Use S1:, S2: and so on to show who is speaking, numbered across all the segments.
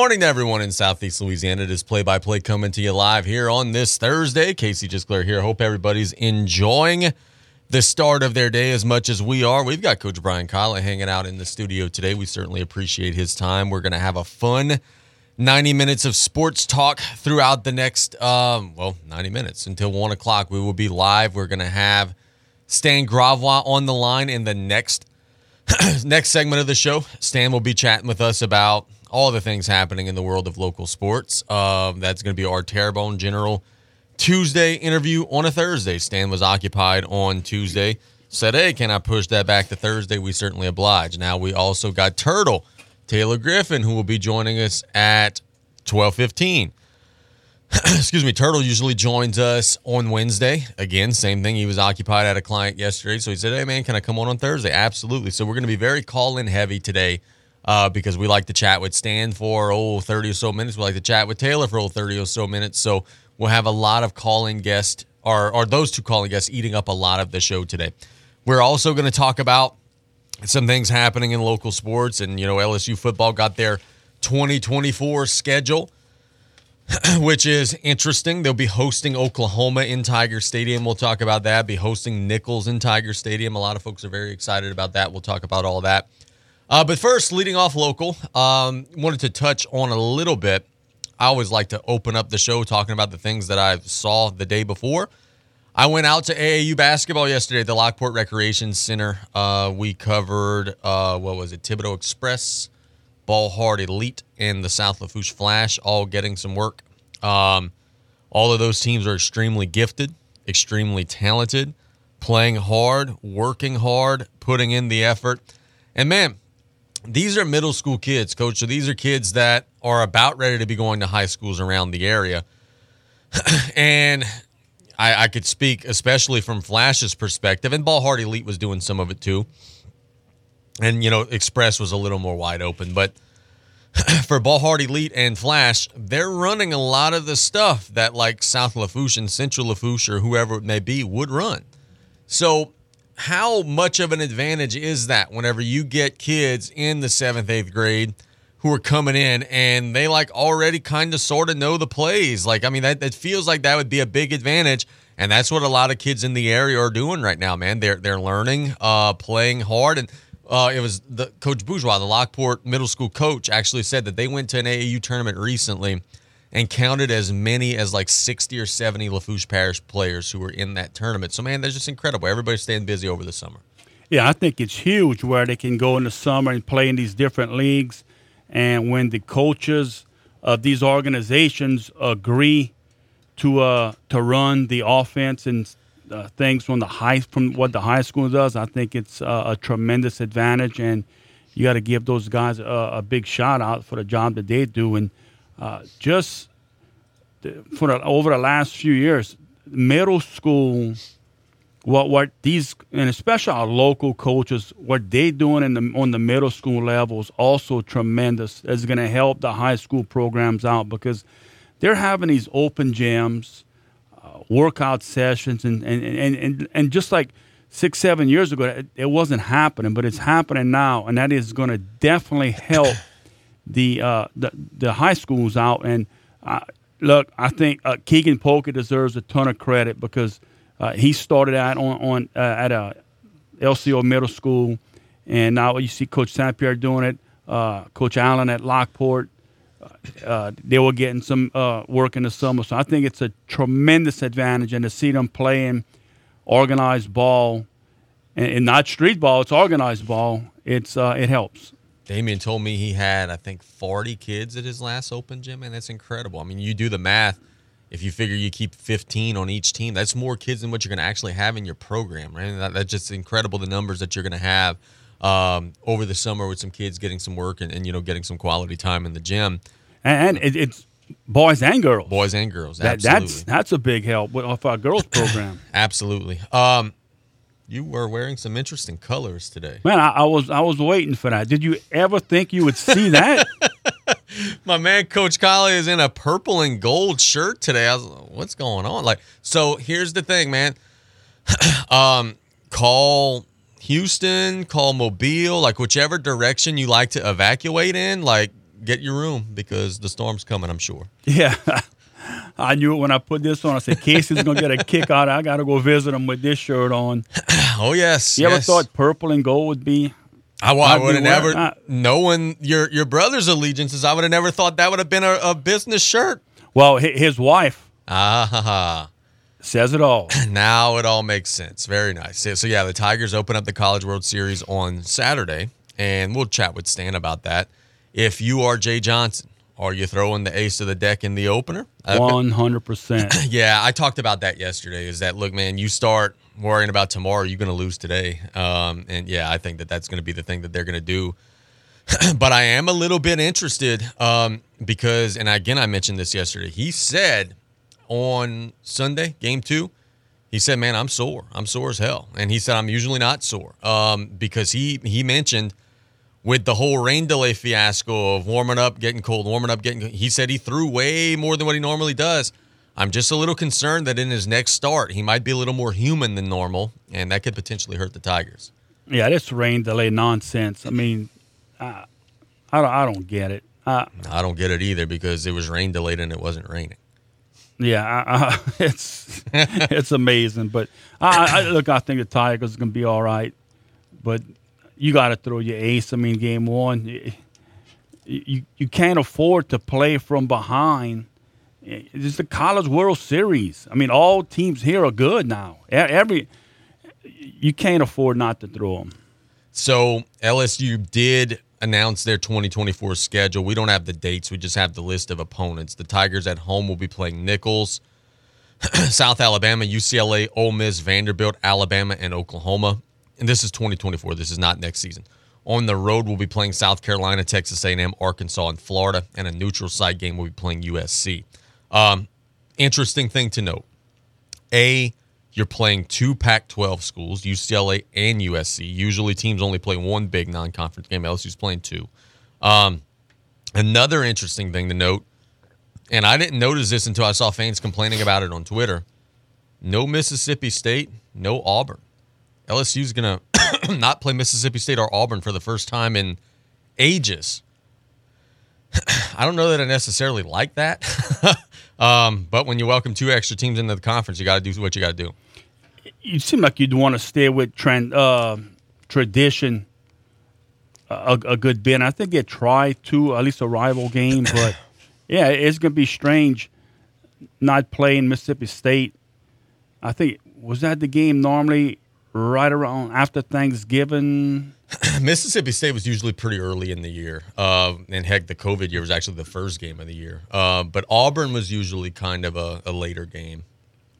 S1: morning to everyone in Southeast Louisiana. It is play by play coming to you live here on this Thursday. Casey Gisclair here. Hope everybody's enjoying the start of their day as much as we are. We've got Coach Brian Callais hanging out in the studio today. We certainly appreciate his time. We're going to have a fun 90 minutes of sports talk throughout the next, um, well, 90 minutes until 1 o'clock. We will be live. We're going to have Stan Gravois on the line in the next next segment of the show. Stan will be chatting with us about all the things happening in the world of local sports. Um, that's going to be our Terrebonne General Tuesday interview on a Thursday. Stan was occupied on Tuesday. Said, hey, can I push that back to Thursday? We certainly oblige. Now we also got Turtle, Taylor Griffin, who will be joining us at 1215. Excuse me, Turtle usually joins us on Wednesday. Again, same thing. He was occupied at a client yesterday. So he said, hey, man, can I come on on Thursday? Absolutely. So we're going to be very call in heavy today uh, because we like to chat with Stan for oh 30 or so minutes. We like to chat with Taylor for oh 30 or so minutes. So we'll have a lot of calling guests, or, or those two calling guests, eating up a lot of the show today. We're also going to talk about some things happening in local sports, and you know LSU football got their 2024 schedule. which is interesting. They'll be hosting Oklahoma in Tiger Stadium. We'll talk about that. Be hosting Nicholls in Tiger Stadium. A lot of folks are very excited about that. We'll talk about all that. Uh, but first, leading off local, um, wanted to touch on a little bit. I always like to open up the show talking about the things that I saw the day before. I went out to AAU basketball yesterday at the Lockport Recreation Center. Uh, we covered, uh, what was it, Thibodaux Express, Ball Hard Elite, and the South Lafourche Flash, all getting some work. Um, all of those teams are extremely gifted, extremely talented, playing hard, working hard, putting in the effort. And man, these are middle school kids, coach. So these are kids that are about ready to be going to high schools around the area. and I, I, could speak, especially from Flash's perspective, and Ball Hard Elite was doing some of it too. And, you know, Express was a little more wide open. But for Ball Hard Elite and Flash, they're running a lot of the stuff that like South Lafourche and Central Lafourche or whoever it may be would run. So how much of an advantage is that whenever you get kids in the seventh, eighth grade who are coming in and they like already kind of sort of know the plays? Like, I mean, that, that feels like that would be a big advantage. And that's what a lot of kids in the area are doing right now, man. They're they're learning, uh, playing hard, and uh, it was the coach Bourgeois, the Lockport middle school coach, actually said that they went to an AAU tournament recently and counted as many as like 60 or 70 Lafourche Parish players who were in that tournament. So, man, that's just incredible. Everybody's staying busy over the summer.
S2: Yeah, I think it's huge where they can go in the summer and play in these different leagues. And when the coaches of these organizations agree to uh, to run the offense and uh, things from the high from what the high school does, I think it's uh, a tremendous advantage. And you got to give those guys a, a, big shout out for the job that they do. And uh, just for the, over the last few years, middle school, what what these and especially our local coaches, what they doing in the on the middle school level is also tremendous. It's going to help the high school programs out because they're having these open gyms, uh, workout sessions, and and, and and and just like six seven years ago, it, it wasn't happening, but it's happening now, and that is going to definitely help the uh, the the high schools out. And uh, look, I think uh, Keegan Polka deserves a ton of credit because uh, he started out on on uh, at a LCO middle school, and now you see Coach St. Pierre doing it. Uh, Coach Allen at Lockport. they were getting some work in the summer, so I think it's a tremendous advantage, and to see them playing organized ball, and, and not street ball, it's organized ball. It's it helps.
S1: Damien told me he had, I think, 40 kids at his last open gym, and that's incredible. I mean, you do the math. If you figure you keep 15 on each team, that's more kids than what you're going to actually have in your program, right? That, that's just incredible the numbers that you're going to have um, over the summer with some kids getting some work and, and, you know getting some quality time in the gym.
S2: And, and it, it's boys and girls.
S1: Boys and girls.
S2: That, that's that's a big help with our girls program.
S1: absolutely. Um, you were wearing some interesting colors today.
S2: Man, I, I, was I was waiting for that. Did you ever think you would see that?
S1: My man, Coach Callais, is in a purple and gold shirt today. I was like, what's going on? Like, so here's the thing, man. um, call Houston, call Mobile, like whichever direction you like to evacuate in. Like, get your room because the storm's coming. I'm sure.
S2: Yeah. I knew it when I put this on. I said Casey's gonna get a kick out. of it. I gotta go visit him with this shirt on.
S1: oh yes.
S2: You
S1: yes.
S2: ever thought purple and gold would be?
S1: I, I would have never,
S2: I-
S1: knowing your your brother's allegiances, I would have never thought that would have been a, a business shirt.
S2: Well, hi- his wife
S1: Ah, ha, ha.
S2: says it all.
S1: now it all makes sense. Very nice. So yeah, the Tigers open up the College World Series on Saturday, and we'll chat with Stan about that. If you are Jay Johnson, are you throwing the ace of the deck in the opener? Uh,
S2: One hundred percent.
S1: Yeah, I talked about that yesterday. Is that look, man? You start worrying about tomorrow, you're going to lose today. Um, and yeah, I think that that's going to be the thing that they're going to do. but I am a little bit interested um, because, and again, I mentioned this yesterday. He said on Sunday, game two, he said, "Man, I'm sore. I'm sore as hell." And he said, "I'm usually not sore um, because he he mentioned." With the whole rain delay fiasco of warming up, getting cold, warming up, getting. He said he threw way more than what he normally does. I'm just a little concerned that in his next start, he might be a little more human than normal, and that could potentially hurt the Tigers.
S2: Yeah, this rain delay nonsense. I mean, I, I don't, I don't get it. Uh,
S1: I don't get it either because it was rain delayed and it wasn't raining.
S2: yeah, I, I, it's it's amazing. But I, I look, I think the Tigers are gonna be all right. But you got to throw your ace. I mean, game one, you, you can't afford to play from behind. It's the College World Series. I mean, all teams here are good now. Every you can't afford not to throw them.
S1: So LSU did announce their 2024 schedule. We don't have the dates. We just have the list of opponents. The Tigers at home will be playing Nicholls, South Alabama, UCLA, Ole Miss, Vanderbilt, Alabama, and Oklahoma. And this is 2024. This is not next season. On the road, we'll be playing South Carolina, Texas A&M, Arkansas, and Florida. And a neutral site game, we'll be playing USC. Um, interesting thing to note. A, you're playing two Pac 12 schools, UCLA and USC. Usually teams only play one big non conference game. LSU's playing two. Um, another interesting thing to note, and I didn't notice this until I saw fans complaining about it on Twitter no Mississippi State, no Auburn. LSU's going to not play Mississippi State or Auburn for the first time in ages. I don't know that I necessarily like that. um, but when you welcome two extra teams into the conference, you got to do what you got to do.
S2: you seem like you'd want to stay with trend, uh, tradition a, a good bit. And I think they tried to at least a rival game, but yeah, it's gonna be strange not playing Mississippi State. I think was that the game normally right around after Thanksgiving.
S1: Mississippi State was usually pretty early in the year, uh, and heck, the COVID year was actually the first game of the year. Uh, but Auburn was usually kind of a, a later game.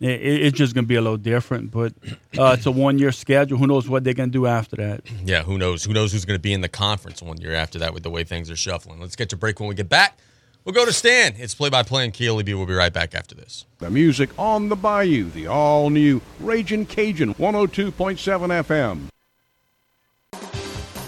S2: It, it- it's just gonna be a little different, but uh, it's a one-year schedule. Who knows what they're gonna do after that?
S1: Yeah, who knows? Who knows who's going to be in the conference one year after that with the way things are shuffling? Let's get to break when we get back. We'll go to Stan. It's play by play and KLEB. We'll be right back after this.
S3: The music on the Bayou, the all new Raging Cajun 102.7 FM.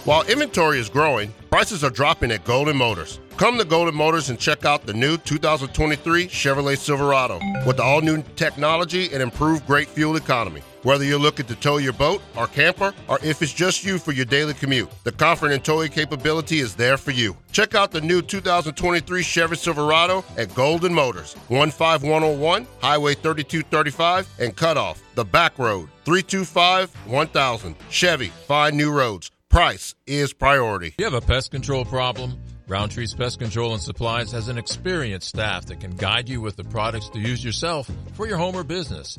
S4: While inventory is growing, prices are dropping at Golden Motors. Come to Golden Motors and check out the new 2023 Chevrolet Silverado with the all new technology and improved great fuel economy. Whether you're looking to tow your boat or camper, or if it's just you for your daily commute, the comfort and towing capability is there for you. Check out the new 2023 Chevy Silverado at Golden Motors, 15101 Highway 3235 and Cutoff, the back road, 325 1000. Chevy, find new roads. Price is priority.
S5: You have a pest control problem? Roundtree's Pest Control and Supplies has an experienced staff that can guide you with the products to use yourself for your home or business.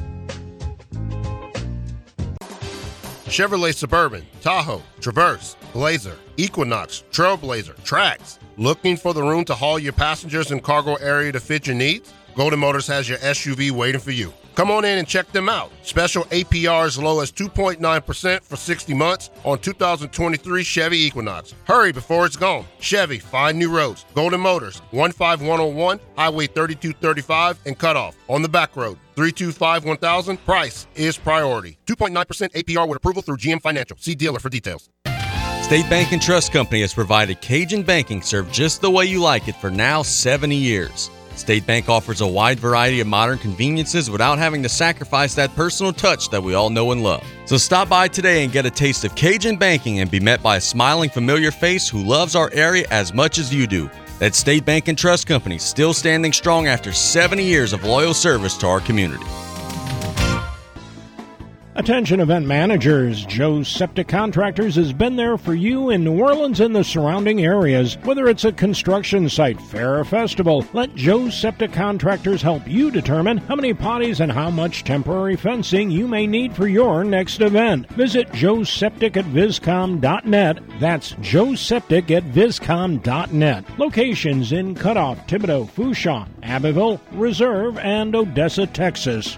S4: Chevrolet Suburban, Tahoe, Traverse, Blazer, Equinox, Trailblazer, Trax. Looking for the room to haul your passengers and cargo area to fit your needs? Golden Motors has your SUV waiting for you. Come on in and check them out. Special APR as low as 2.9% for 60 months on 2023 Chevy Equinox. Hurry before it's gone. Chevy, find new roads. Golden Motors, 15101, Highway 3235, and Cutoff. On the back road, 325 1000. Price is priority. 2.9% APR with approval through GM Financial. See dealer for details.
S1: State Bank and Trust Company has provided Cajun banking served just the way you like it for now 70 years. State Bank offers a wide variety of modern conveniences without having to sacrifice that personal touch that we all know and love. So stop by today and get a taste of Cajun banking and be met by a smiling, familiar face who loves our area as much as you do. That State Bank and Trust Company, still standing strong after 70 years of loyal service to our community.
S6: Attention event managers, Joe's Septic Contractors has been there for you in New Orleans and the surrounding areas. Whether it's a construction site, fair, or festival, let Joe's Septic Contractors help you determine how many potties and how much temporary fencing you may need for your next event. Visit Joe's Septic at viscom.net. That's Joe's Septic at viscom.net. Locations in Cutoff, Thibodaux, Fourchon, Abbeville, Reserve, and Odessa, Texas.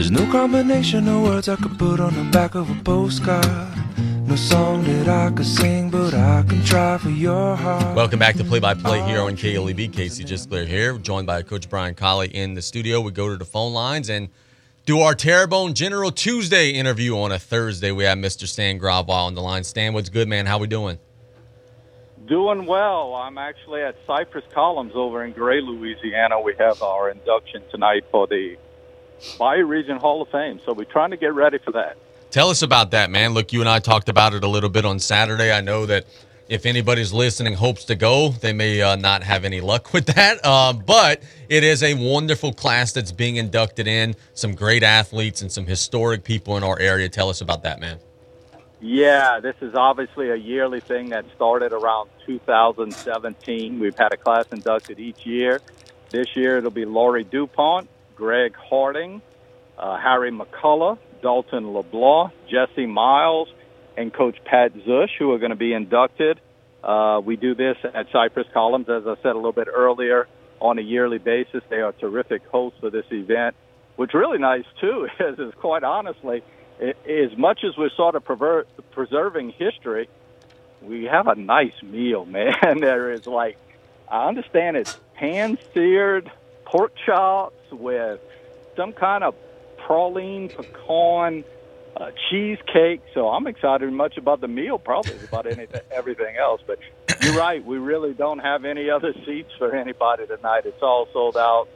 S7: There's no combination of words I could put on the back of a postcard. No song that I could sing, but I can try for your heart.
S1: Welcome back to Play by Play here on KLEB. Casey just Gisclair here, joined by Coach Brian Callais in the studio. We go to the phone lines and do our Terrebonne General Tuesday interview on a Thursday. We have Mr. Stan Gravois on the line. Stan, what's good, man? How we doing?
S8: Doing well. I'm actually at Cypress Columns over in Gray, Louisiana. We have our induction tonight for the Bayou Region Hall of Fame. So we're trying to get ready for that.
S1: Tell us about that, man. Look, you and I talked about it a little bit on Saturday. I know that if anybody's listening hopes to go, they may uh, not have any luck with that. Uh, but it is a wonderful class that's being inducted in. Some great athletes and some historic people in our area. Tell us about that, man.
S8: Yeah, this is obviously a yearly thing that started around 2017. We've had a class inducted each year. This year it'll be Laurie DuPont, Greg Harding, uh, Harry McCullough, Dalton LeBlanc, Jesse Miles, and Coach Pat Zush, who are going to be inducted. Uh, we do this at Cypress Columns, as I said a little bit earlier, on a yearly basis. They are terrific hosts for this event. What's really nice, too, is, is quite honestly, as much as we're sort of preserving history, we have a nice meal, man. there is like, I understand it's pan seared pork chops with some kind of praline pecan uh, cheesecake. So I'm excited much about the meal, probably about anything, everything else. But you're right, we really don't have any other seats for anybody tonight. It's all sold out.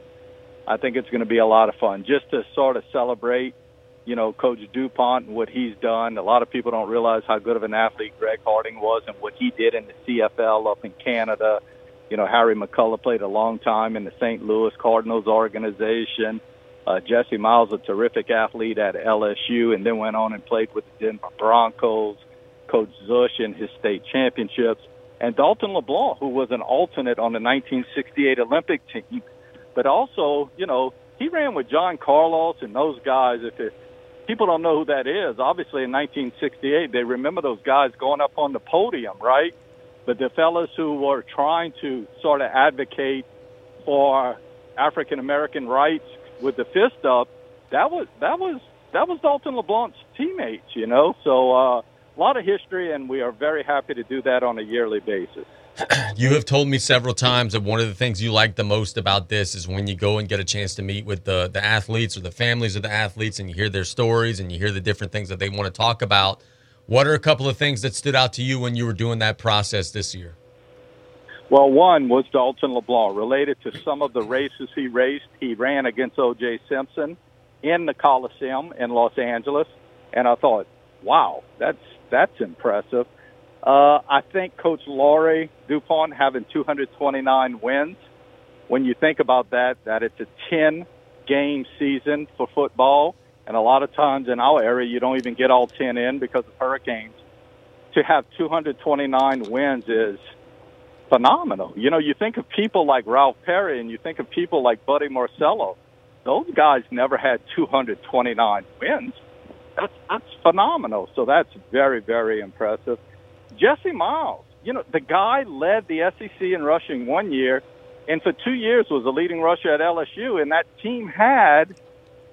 S8: I think it's going to be a lot of fun just to sort of celebrate you know, Coach DuPont and what he's done. A lot of people don't realize how good of an athlete Greg Harding was and what he did in the CFL up in Canada. You know, Harry McCullough played a long time in the St. Louis Cardinals organization. Uh, Jesse Miles, a terrific athlete at LSU, and then went on and played with the Denver Broncos. Coach Zush in his state championships, and Dalton LeBlanc, who was an alternate on the 1968 Olympic team, but also, you know, he ran with John Carlos and those guys. If it, people don't know who that is. Obviously, in 1968, they remember those guys going up on the podium, right? But the fellas who were trying to sort of advocate for African American rights with the fist up, that was that was that was Dalton LeBlanc's teammates, you know. So uh, a lot of history, and we are very happy to do that on a yearly basis.
S1: You have told me several times that one of the things you like the most about this is when you go and get a chance to meet with the the athletes or the families of the athletes and you hear their stories and you hear the different things that they want to talk about. What are a couple of things that stood out to you when you were doing that process this year?
S8: Well, one was Dalton LeBlanc, related to some of the races he raced. He ran against O.J. Simpson in the Coliseum in Los Angeles, and I thought, wow, that's that's impressive. Uh, I think Coach Laurie DuPont having 229 wins. When you think about that, that it's a 10 game season for football, and a lot of times in our area you don't even get all 10 in because of hurricanes. To have 229 wins is phenomenal. You know, you think of people like Ralph Perry and you think of people like Buddy Marcello. Those guys never had 229 wins. That's that's phenomenal. So that's very very impressive. Jesse Miles, you know, the guy led the SEC in rushing one year, and for two years was the leading rusher at LSU, and that team had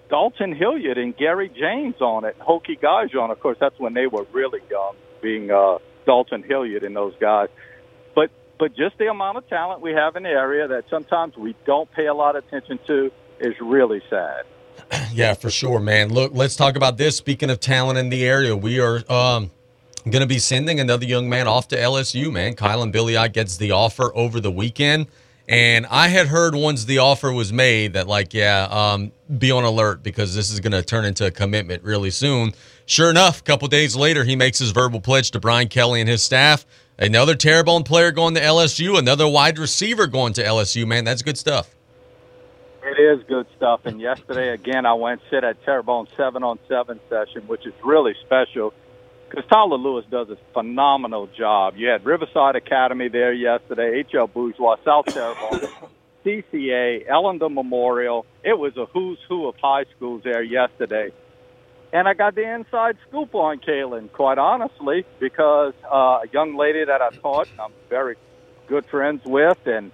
S8: Dalton Hilliard and Gary James on it, Hokie Gajan. Of course, that's when they were really young, being uh, Dalton Hilliard and those guys. But but just the amount of talent we have in the area that sometimes we don't pay a lot of attention to is really sad.
S1: Yeah, for sure, man. Look, let's talk about this. Speaking of talent in the area, we are um, going to be sending another young man off to LSU, man. Kylan Billiot gets the offer over the weekend. And I had heard once the offer was made that, like, yeah, um, be on alert because this is going to turn into a commitment really soon. Sure enough, a couple days later, he makes his verbal pledge to Brian Kelly and his staff. Another Terrebonne player going to LSU, another wide receiver going to LSU, man. That's good stuff.
S8: It is good stuff. And yesterday, again, I went sit at Terrebonne seven on seven session, which is really special because Tyler Lewis does a phenomenal job. You had Riverside Academy there yesterday, HL Bourgeois, South Terrebonne, CCA, Ellender Memorial. It was a who's who of high schools there yesterday. And I got the inside scoop on Kylan, quite honestly, because uh, a young lady that I taught, and I'm very good friends with, and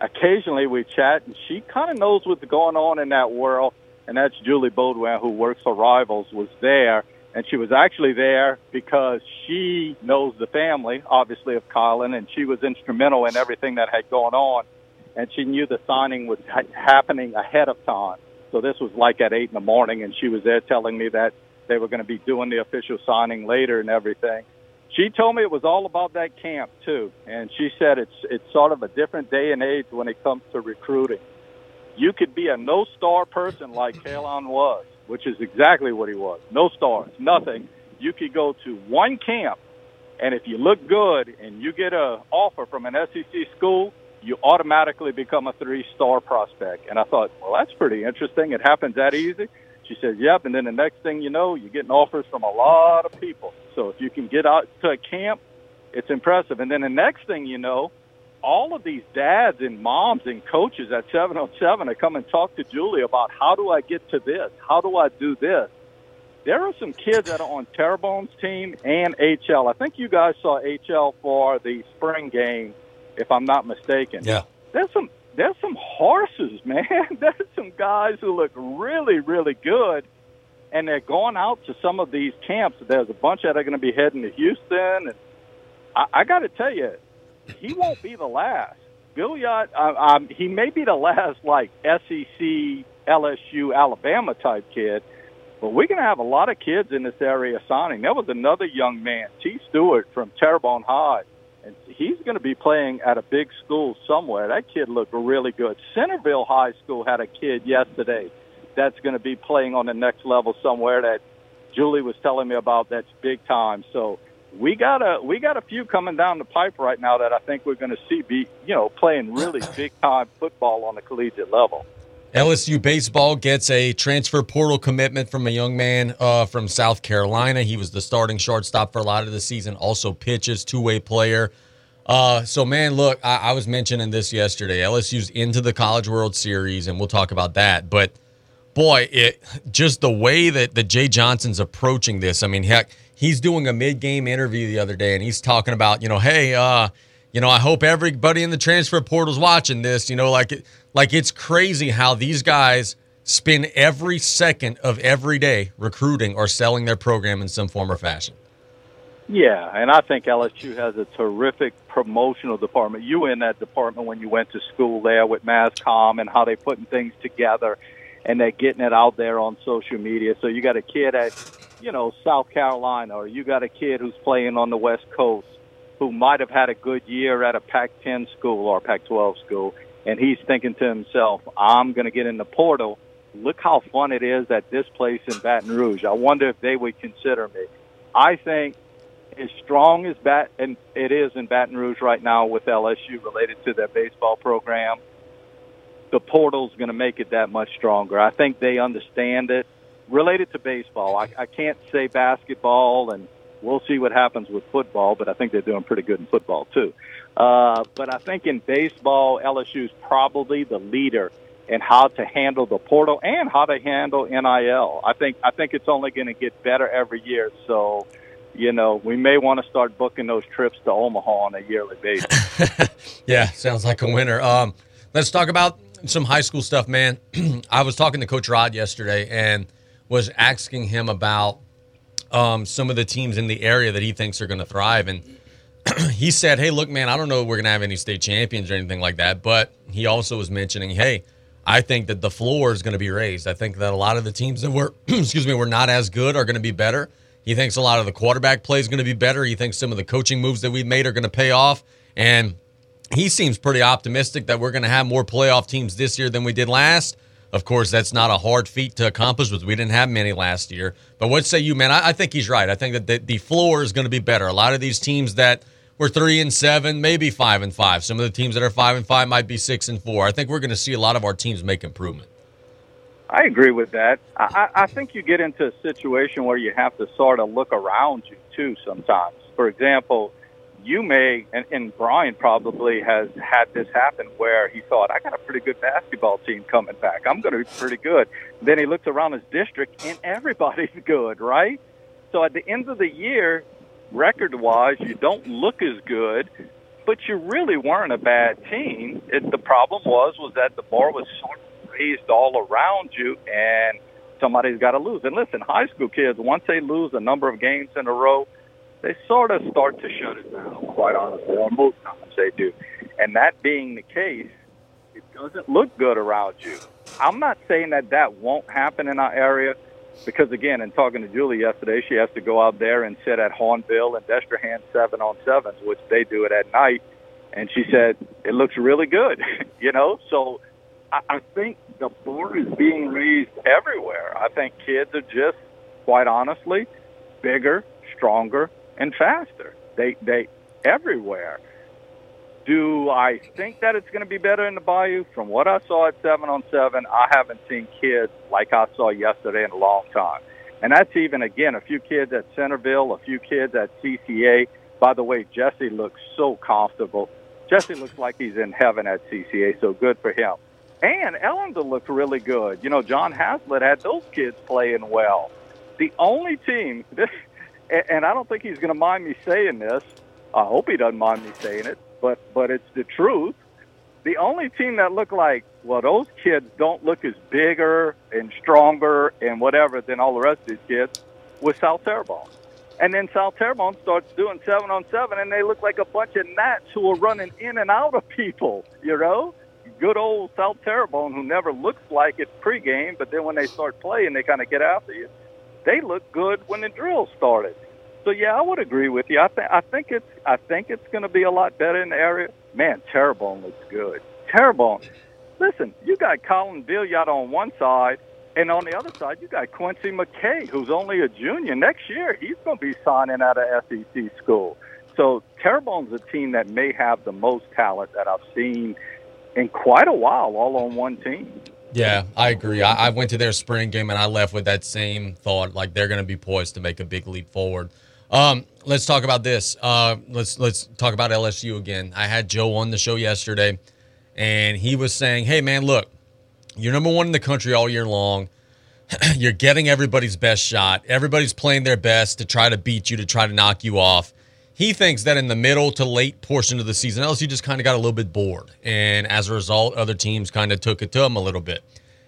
S8: occasionally we chat, and she kind of knows what's going on in that world. And that's Julie Baudouin, who works for Rivals, was there. And she was actually there because she knows the family, obviously, of Colin, and she was instrumental in everything that had gone on. And she knew the signing was ha- happening ahead of time. So this was like at 8 in the morning, and she was there telling me that they were going to be doing the official signing later and everything she told me it was all about that camp too, and she said it's it's sort of a different day and age when it comes to recruiting. You could be a no star person like Kalon was, which is exactly what he was. No stars, nothing. You could go to one camp, and if you look good and you get a offer from an SEC school, you automatically become a three star prospect. And I thought, well, that's pretty interesting. It happens that easy. She says, yep. And then the next thing you know, you're getting offers from a lot of people. So if you can get out to a camp, it's impressive. And then the next thing you know, all of these dads and moms and coaches at 707 are come and talk to Julie about how do I get to this? How do I do this? There are some kids that are on Terrebonne's team and HL. I think you guys saw HL for the spring game, if I'm not mistaken.
S1: Yeah.
S8: There's some there's some horses, man. There's some guys who look really, really good, and they're going out to some of these camps. There's a bunch that are going to be heading to Houston, and I, I got to tell you, he won't be the last. Billiot, uh, um, he may be the last like SEC, LSU, Alabama type kid, but we're going to have a lot of kids in this area signing. There was another young man, T. Stewart from Terrebonne High and he's going to be playing at a big school somewhere. That kid looked really good. Centerville High School had a kid yesterday that's going to be playing on the next level somewhere that Julie was telling me about. That's big time. So we got a we got a few coming down the pipe right now that I think we're going to see be you know playing really big time football on the collegiate level.
S1: LSU baseball gets a transfer portal commitment from a young man uh, from South Carolina. He was the starting shortstop for a lot of the season. Also pitches, two way player. Uh, so man, look, I, I was mentioning this yesterday. LSU's into the College World Series, and we'll talk about that. But boy, it just the way that that Jay Johnson's approaching this. I mean, heck, he's doing a mid game interview the other day, and he's talking about, you know, hey, uh, you know, I hope everybody in the transfer portal's watching this. You know, like like it's crazy how these guys spend every second of every day recruiting or selling their program in some form or fashion.
S8: Yeah, and I think LSU has a terrific promotional department. You were in that department when you went to school there with Masscom and how they putting things together and they're getting it out there on social media. So you got a kid at, you know, South Carolina or you got a kid who's playing on the West Coast who might have had a good year at a Pac-10 school or Pac-12 school and he's thinking to himself, I'm going to get in the portal. Look how fun it is at this place in Baton Rouge. I wonder if they would consider me. I think as strong as bat and it is in Baton Rouge right now with LSU related to their baseball program, the portal's going to make it that much stronger. I think they understand it. Related to baseball, I, I can't say basketball, and we'll see what happens with football. But I think they're doing pretty good in football too. Uh, but I think in baseball, LSU's probably the leader in how to handle the portal and how to handle NIL. I think I think it's only going to get better every year. So you know, we may want to start booking those trips to Omaha on a yearly basis.
S1: yeah, sounds like a winner. Um, let's talk about some high school stuff, man. I was talking to Coach Rod yesterday and was asking him about um, some of the teams in the area that he thinks are going to thrive. And he said, Hey, look, man, I don't know we're going to have any state champions or anything like that. But he also was mentioning, Hey, I think that the floor is going to be raised. I think that a lot of the teams that were, excuse me, were not as good are going to be better. He thinks a lot of the quarterback play is going to be better. He thinks some of the coaching moves that we've made are going to pay off. And he seems pretty optimistic that we're going to have more playoff teams this year than we did last. Of course, that's not a hard feat to accomplish because we didn't have many last year. But what say you, man? I, I think he's right. I think that the, the floor is going to be better. A lot of these teams that were three and seven, maybe five and five. Some of the teams that are five and five might be six and four. I think we're going to see a lot of our teams make improvement.
S8: I agree with that. I, I think you get into a situation where you have to sort of look around you too sometimes. For example, you may, and, and Brian probably has had this happen where he thought, I got a pretty good basketball team coming back. I'm going to be pretty good. Then he looks around his district and everybody's good, right? So at the end of the year, record wise, you don't look as good, but you really weren't a bad team. It, the problem was was that the bar was sort of raised all around you, and somebody's got to lose. And listen, high school kids, once they lose a number of games in a row, they sort of start to shut it down, quite honestly, or most times they do. And that being the case, it doesn't look good around you. I'm not saying that that won't happen in our area because, again, in talking to Julie yesterday, she has to go out there and sit at Hahnville and Destrehan seven on sevens, which they do it at night. And she said, it looks really good, you know? So I, I think the bar is being raised everywhere. I think kids are just, quite honestly, bigger, stronger, and faster. They they everywhere. Do I think that it's going to be better in the Bayou? From what I saw at seven on seven, I haven't seen kids like I saw yesterday in a long time. And that's even again a few kids at Centerville, a few kids at CCA. By the way, Jesse looks so comfortable. Jesse looks like he's in heaven at CCA, so good for him. And Ellender looked really good. You know, John Haslett had those kids playing well. The only team, this, and I don't think he's going to mind me saying this. I hope he doesn't mind me saying it, but but it's the truth. The only team that looked like well, those kids don't look as bigger and stronger and whatever than all the rest of these kids was South Terrebonne. And then South Terrebonne starts doing seven on seven, and they look like a bunch of gnats who are running in and out of people. You know, good old South Terrebonne, who never looks like it pregame, but then when they start playing, they kind of get after you. They look good when the drill started. So yeah, I would agree with you. I think I think it's I think it's going to be a lot better in the area. Man, Terrebonne looks good. Terrebonne. Listen, you got Colin Billiot on one side, and on the other side, you got Quincy McKay, who's only a junior. Next year, he's going to be signing out of SEC school. So Terrebonne's a team that may have the most talent that I've seen in quite a while, all on one team.
S1: Yeah, I agree. I, I, went to their spring game and I left with that same thought, like they're going to be poised to make a big leap forward. Um, let's talk about this. Uh, let's let's talk about LSU again. I had Joe on the show yesterday, and he was saying, "Hey, man, look, you're number one in the country all year long. you're getting everybody's best shot. Everybody's playing their best to try to beat you, to try to knock you off." He thinks that in the middle to late portion of the season, LSU just kind of got a little bit bored. And as a result, other teams kind of took it to him a little bit.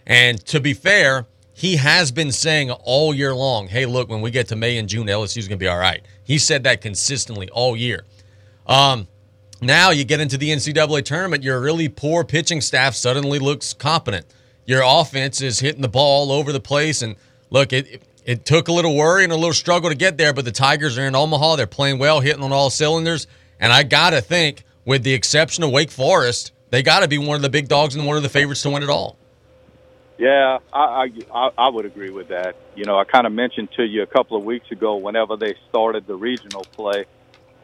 S1: And to be fair, he has been saying all year long, hey, look, when we get to May and June, LSU is going to be all right. He said that consistently all year. Um, now you get into the NCAA tournament, your really poor pitching staff suddenly looks competent. Your offense is hitting the ball all over the place. And look, it, it took a little worry and a little struggle to get there, but the Tigers are in Omaha. They're playing well, hitting on all cylinders. And I got to think, with the exception of Wake Forest, they got to be one of the big dogs and one of the favorites to win it all.
S8: Yeah, I, I I would agree with that. You know, I kind of mentioned to you a couple of weeks ago, whenever they started the regional play,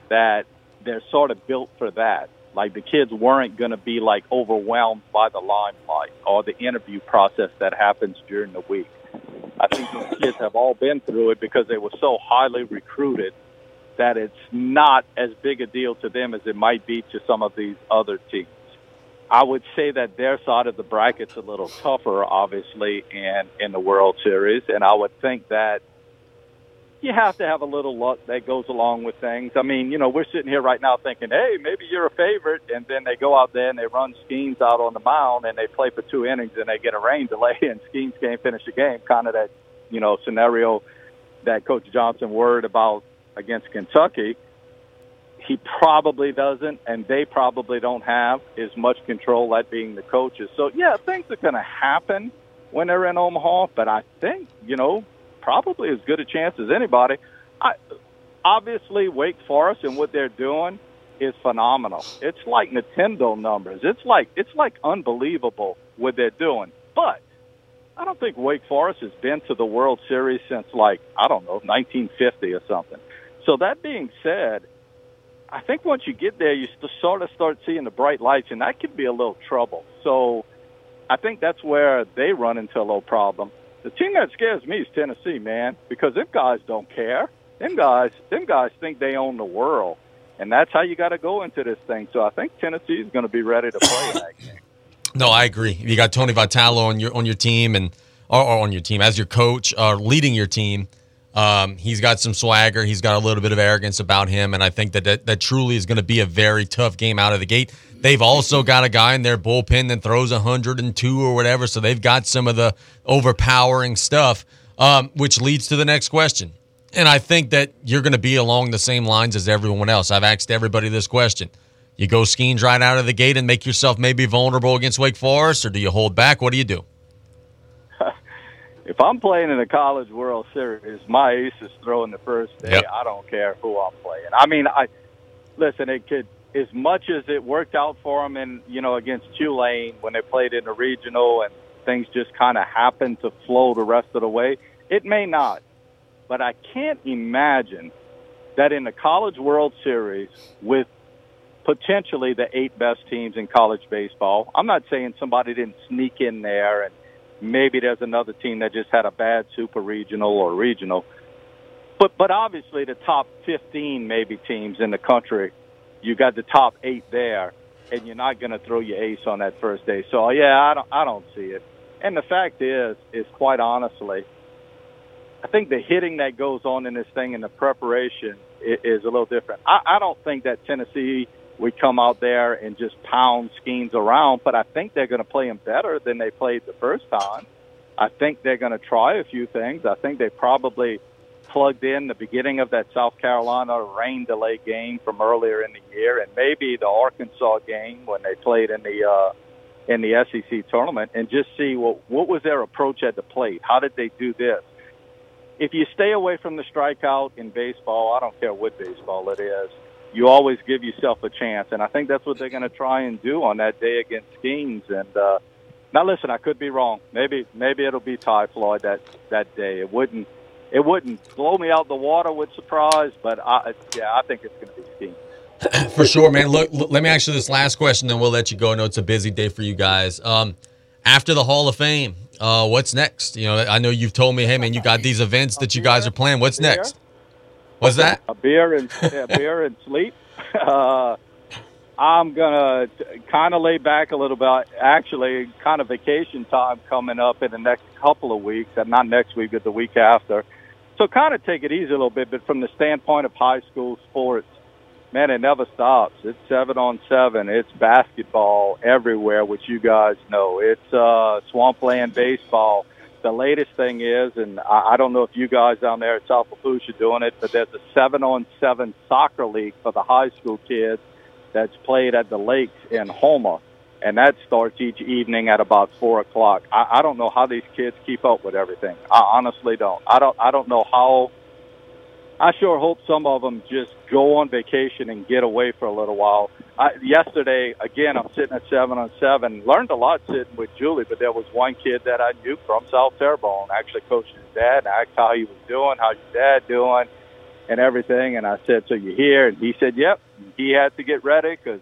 S8: that they're sort of built for that. Like the kids weren't going to be like overwhelmed by the limelight or the interview process that happens during the week. I think those kids have all been through it because they were so highly recruited that it's not as big a deal to them as it might be to some of these other teams. I would say that their side of the bracket's a little tougher, obviously, in in the World Series, and I would think that you have to have a little luck that goes along with things. I mean, you know, we're sitting here right now thinking, hey, maybe you're a favorite, and then they go out there and they run Skenes out on the mound and they play for two innings and they get a rain delay and Skenes can't finish the game. Kind of that, you know, scenario that Coach Johnson worried about against Kentucky he probably doesn't, and they probably don't have as much control, that being the coaches. So, yeah, things are going to happen when they're in Omaha, but I think, you know, probably as good a chance as anybody. I, obviously, Wake Forest and what they're doing is phenomenal. It's like Nintendo numbers. It's like it's like unbelievable what they're doing. But I don't think Wake Forest has been to the World Series since like I don't know 1950 or something. So that being said, I think once you get there, you sort of start seeing the bright lights, and that can be a little trouble. So I think that's where they run into a little problem. The team that scares me is Tennessee, man, because them guys don't care. Them guys, them guys think they own the world, and that's how you got to go into this thing. So I think Tennessee is going to be ready to play that game.
S1: No, I agree. You got Tony Vitello on your on your team and or on your team as your coach, uh, leading your team. Um, he's got some swagger. He's got a little bit of arrogance about him, and I think that that, that truly is going to be a very tough game out of the gate. They've also got a guy in their bullpen that throws 102 or whatever, so they've got some of the overpowering stuff, um, which leads to the next question. And I think that you're going to be along the same lines as everyone else. I've asked everybody this question. You go Skenes right out of the gate and make yourself maybe vulnerable against Wake Forest, or do you hold back? What do you do?
S8: If I'm playing in a college World Series, my ace is throwing the first day.
S1: Yep.
S8: I don't care who I'm playing. I mean, I listen. It could as much as it worked out for them, in you know against Tulane when they played in the regional and things just kind of happened to flow the rest of the way. It may not, but I can't imagine that in the College World Series with potentially the eight best teams in college baseball. I'm not saying somebody didn't sneak in there and Maybe there's another team that just had a bad super regional or regional. But but obviously the top 15 maybe teams in the country, you got the top eight there, and you're not going to throw your ace on that first day. So yeah, I don't I don't see it. And the fact is, is quite honestly, I think the hitting that goes on in this thing and the preparation is, is a little different. I, I don't think that Tennessee we come out there and just pound Skenes around. But I think they're going to play them better than they played the first time. I think they're going to try a few things. I think they probably plugged in the beginning of that South Carolina rain delay game from earlier in the year, and maybe the Arkansas game when they played in the uh, in the SEC tournament, and just see what what was their approach at the plate. How did they do this? If you stay away from the strikeout in baseball, I don't care what baseball it is you always give yourself a chance. And I think that's what they're going to try and do on that day against Skenes. And uh, now, listen, I could be wrong. Maybe maybe it'll be Ty Floyd that that day. It wouldn't it wouldn't blow me out the water with surprise, but I, yeah, I think it's going to be Skenes.
S1: for sure, man. Look, look, let me ask you this last question, then we'll let you go. I know it's a busy day for you guys. Um, after the Hall of Fame, uh, what's next? You know, I know you've told me, hey, man, you got these events that you guys are playing. What's next? What's that?
S8: A beer and a beer and sleep. Uh, I'm gonna kind of lay back a little bit. Actually, kind of vacation time coming up in the next couple of weeks, and not next week, but the week after. So kind of take it easy a little bit. But from the standpoint of high school sports, man, it never stops. It's seven on seven. It's basketball everywhere, which you guys know. It's uh, swampland baseball the latest thing is, and I, I don't know if you guys down there at South are doing it, but there's a seven on seven soccer league for the high school kids that's played at the lakes in Houma. And that starts each evening at about four o'clock. I, I don't know how these kids keep up with everything. I honestly don't. I don't. I don't know how. I sure hope some of them just go on vacation and get away for a little while. I, yesterday, again, I'm sitting at seven on seven. Learned a lot sitting with Julie, but there was one kid that I knew from South Terrebonne. Actually, coached his dad and asked how he was doing, how's your dad doing, and everything. And I said, "So you're here?" And he said, "Yep." He had to get ready because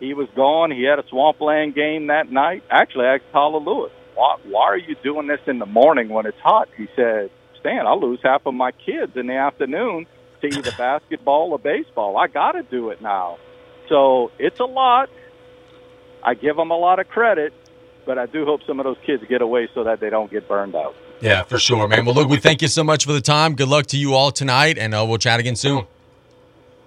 S8: he was gone. He had a swampland game that night. Actually, I asked Tyler Lewis, "Why? Why are you doing this in the morning when it's hot?" He said, "Stan, I lose half of my kids in the afternoon to either basketball or baseball. I got to do it now." So it's a lot. I give them a lot of credit, but I do hope some of those kids get away so that they don't get burned out.
S1: Yeah, for sure, man. Well, look, we thank you so much for the time. Good luck to you all tonight, and uh, we'll chat again soon.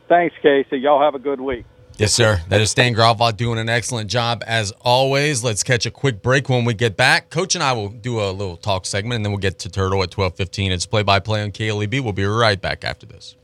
S8: Thanks, Casey. Y'all have a good week.
S1: Yes, sir. That is Stan Gravois doing an excellent job as always. Let's catch a quick break when we get back. Coach and I will do a little talk segment, and then we'll get to Turtle at twelve fifteen. It's play by play on KLEB. We'll be right back after this.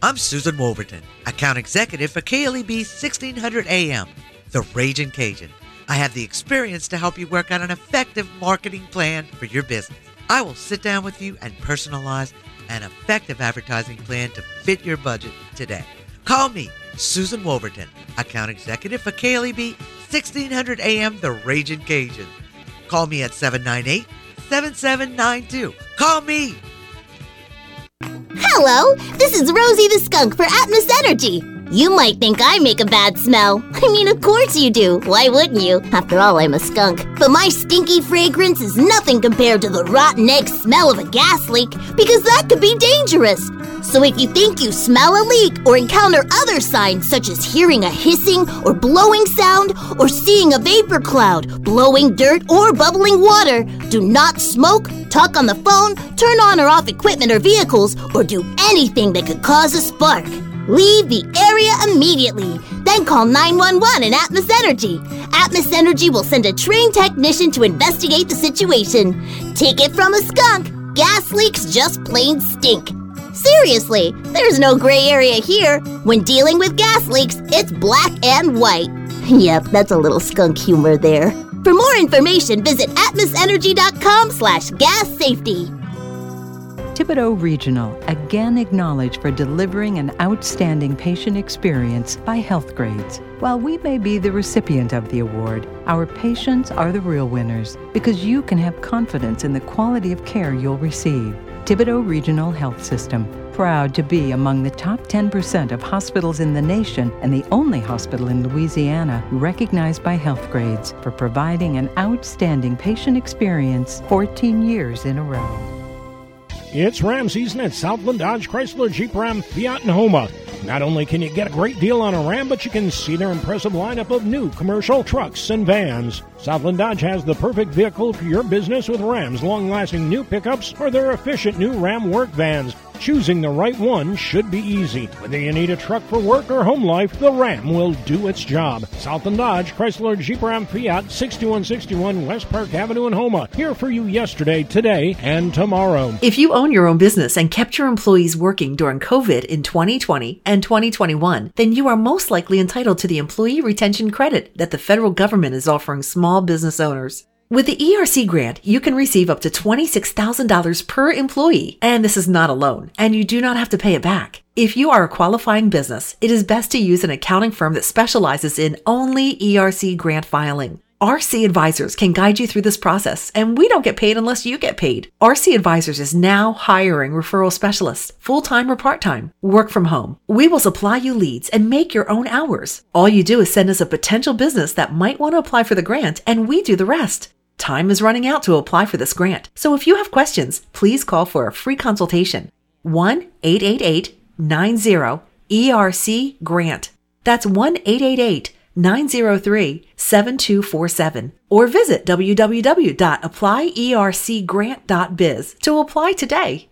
S9: I'm Susan Wolverton, account executive for KLEB 1600 AM, the Raging Cajun. I have the experience to help you work out an effective marketing plan for your business. I will sit down with you and personalize an effective advertising plan to fit your budget today. Call me, Susan Wolverton, account executive for KLEB 1600 AM, the Raging Cajun. Call me at 798 7792. Call me
S10: Hello, this is Rosie the Skunk for Atmos Energy. You might think I make a bad smell. I mean, of course you do. Why wouldn't you? After all, I'm a skunk. But my stinky fragrance is nothing compared to the rotten egg smell of a gas leak, because that could be dangerous. So if you think you smell a leak or encounter other signs such as hearing a hissing or blowing sound or seeing a vapor cloud, blowing dirt or bubbling water, do not smoke, talk on the phone, turn on or off equipment or vehicles, or do anything that could cause a spark. Leave the area immediately. Then call 911 and Atmos Energy. Atmos Energy will send a trained technician to investigate the situation. Take it from a skunk. Gas leaks just plain stink. Seriously, there's no gray area here. When dealing with gas leaks, it's black and white. Yep, that's a little skunk humor there. For more information, visit atmosenergy.com slash gas safety.
S11: Thibodaux Regional, again acknowledged for delivering an outstanding patient experience by health grades. While we may be the recipient of the award, our patients are the real winners because you can have confidence in the quality of care you'll receive. Thibodaux Regional Health System, proud to be among the top 10% of hospitals in the nation and the only hospital in Louisiana recognized by health grades for providing an outstanding patient experience 14 years in a row.
S6: It's Ram season at Southland Dodge Chrysler Jeep Ram Fiat and Houma. Not only can you get a great deal on a Ram, but you can see their impressive lineup of new commercial trucks and vans. Southland Dodge has the perfect vehicle for your business with Ram's long lasting new pickups or their efficient new Ram work vans. Choosing the right one should be easy. Whether you need a truck for work or home life, the Ram will do its job. Southland Dodge, Chrysler Jeep Ram Fiat, 6161 West Park Avenue in Houma. Here for you yesterday, today, and tomorrow.
S12: If you own your own business and kept your employees working during COVID in 2020 and 2021, then you are most likely entitled to the employee retention credit that the federal government is offering small business owners. With the ERC grant, you can receive up to $26,000 per employee, and this is not a loan, and you do not have to pay it back. If you are a qualifying business, it is best to use an accounting firm that specializes in only ERC grant filing. RC Advisors can guide you through this process, and we don't get paid unless you get paid. RC Advisors is now hiring referral specialists, full time or part time, work from home. We will supply you leads and make your own hours. All you do is send us a potential business that might want to apply for the grant, and we do the rest. Time is running out to apply for this grant, so if you have questions, please call for a free consultation. 1 888 90 ERC Grant. That's 1 888 903 7247 or visit www.applyercgrant.biz to apply today.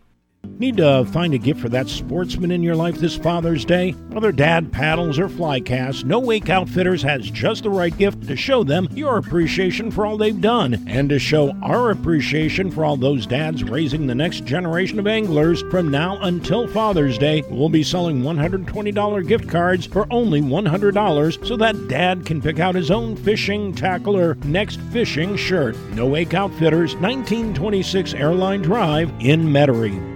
S6: Need to find a gift for that sportsman in your life this Father's Day? Whether dad paddles or fly casts, No Wake Outfitters has just the right gift to show them your appreciation for all they've done and to show our appreciation for all those dads raising the next generation of anglers from now until Father's Day. We'll be selling $120 gift cards for only $100 so that dad can pick out his own fishing tackle or next fishing shirt. No Wake Outfitters, 1926 Airline Drive in Metairie.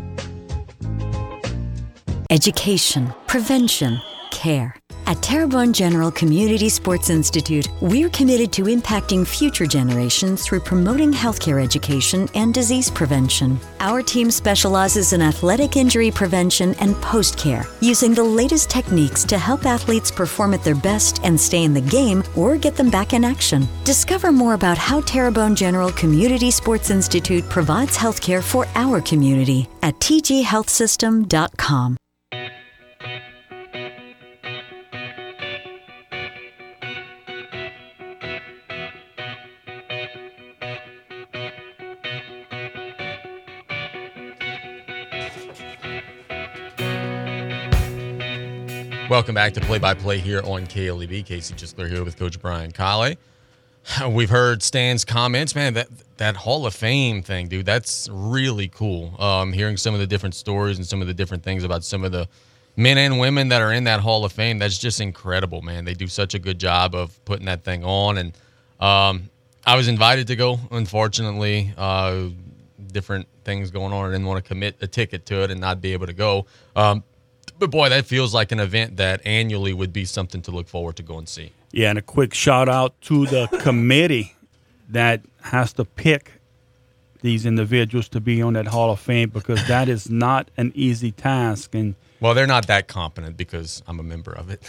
S13: Education, prevention, care. At Terrebonne General Community Sports Institute, we're committed to impacting future generations through promoting healthcare education and disease prevention. Our team specializes in athletic injury prevention and post care, using the latest techniques to help athletes perform at their best and stay in the game or get them back in action. Discover more about how Terrebonne General Community Sports Institute provides healthcare for our community at tghealthsystem.com.
S1: Welcome back to Play by Play here on KLEB. Casey Gisclair here with Coach Brian Callais. We've heard Stan's comments, man. That that Hall of Fame thing, dude, that's really cool. Um, hearing some of the different stories and some of the different things about some of the men and women that are in that Hall of Fame, that's just incredible, man. They do such a good job of putting that thing on. And um, I was invited to go, unfortunately. Uh, different things going on. I didn't want to commit a ticket to it and not be able to go. Um, but boy, that feels like an event that annually would be something to look forward to go and see.
S2: Yeah, and a quick shout out to the committee that has to pick these individuals to be on that Hall of Fame because that is not an easy task. And
S1: well, they're not that competent because I'm a member of it.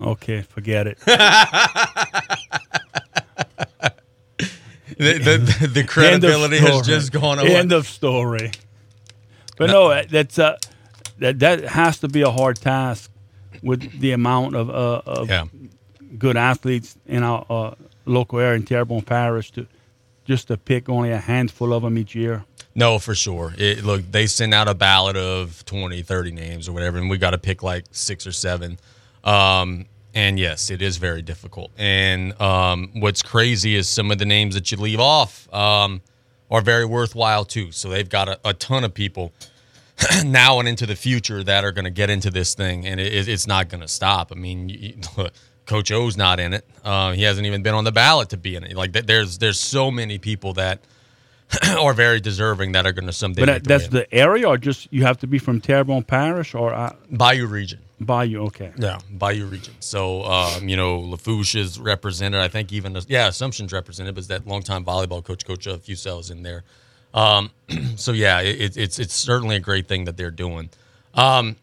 S2: Okay, forget it.
S1: the, the, the credibility has just gone away.
S2: End of story. But no, no that's uh, that that has to be a hard task with the amount of, uh, of
S1: yeah.
S2: good athletes in our uh, local area in Terrebonne Parish to just to pick only a handful of them each year.
S1: No, for sure. It, look, they send out a ballot of 20, 30 names or whatever, and we got to pick like six or seven. Um, and yes, it is very difficult. And um, what's crazy is some of the names that you leave off um, are very worthwhile too. So they've got a, a ton of people now and into the future that are going to get into this thing, and it, it's not going to stop. I mean, you, Coach O's not in it. Uh, he hasn't even been on the ballot to be in it. Like there's there's so many people that are very deserving that are going to someday.
S2: But that's the area, or just you have to be from Terrebonne Parish or uh,
S1: Bayou region.
S2: Bayou, okay.
S1: Yeah, Bayou region. So um, you know, Lafourche is represented. I think even yeah, Assumption's represented, but that longtime volleyball coach, Coach uh, Fusel, in there. Um, so yeah, it, it's it's certainly a great thing that they're doing. Um,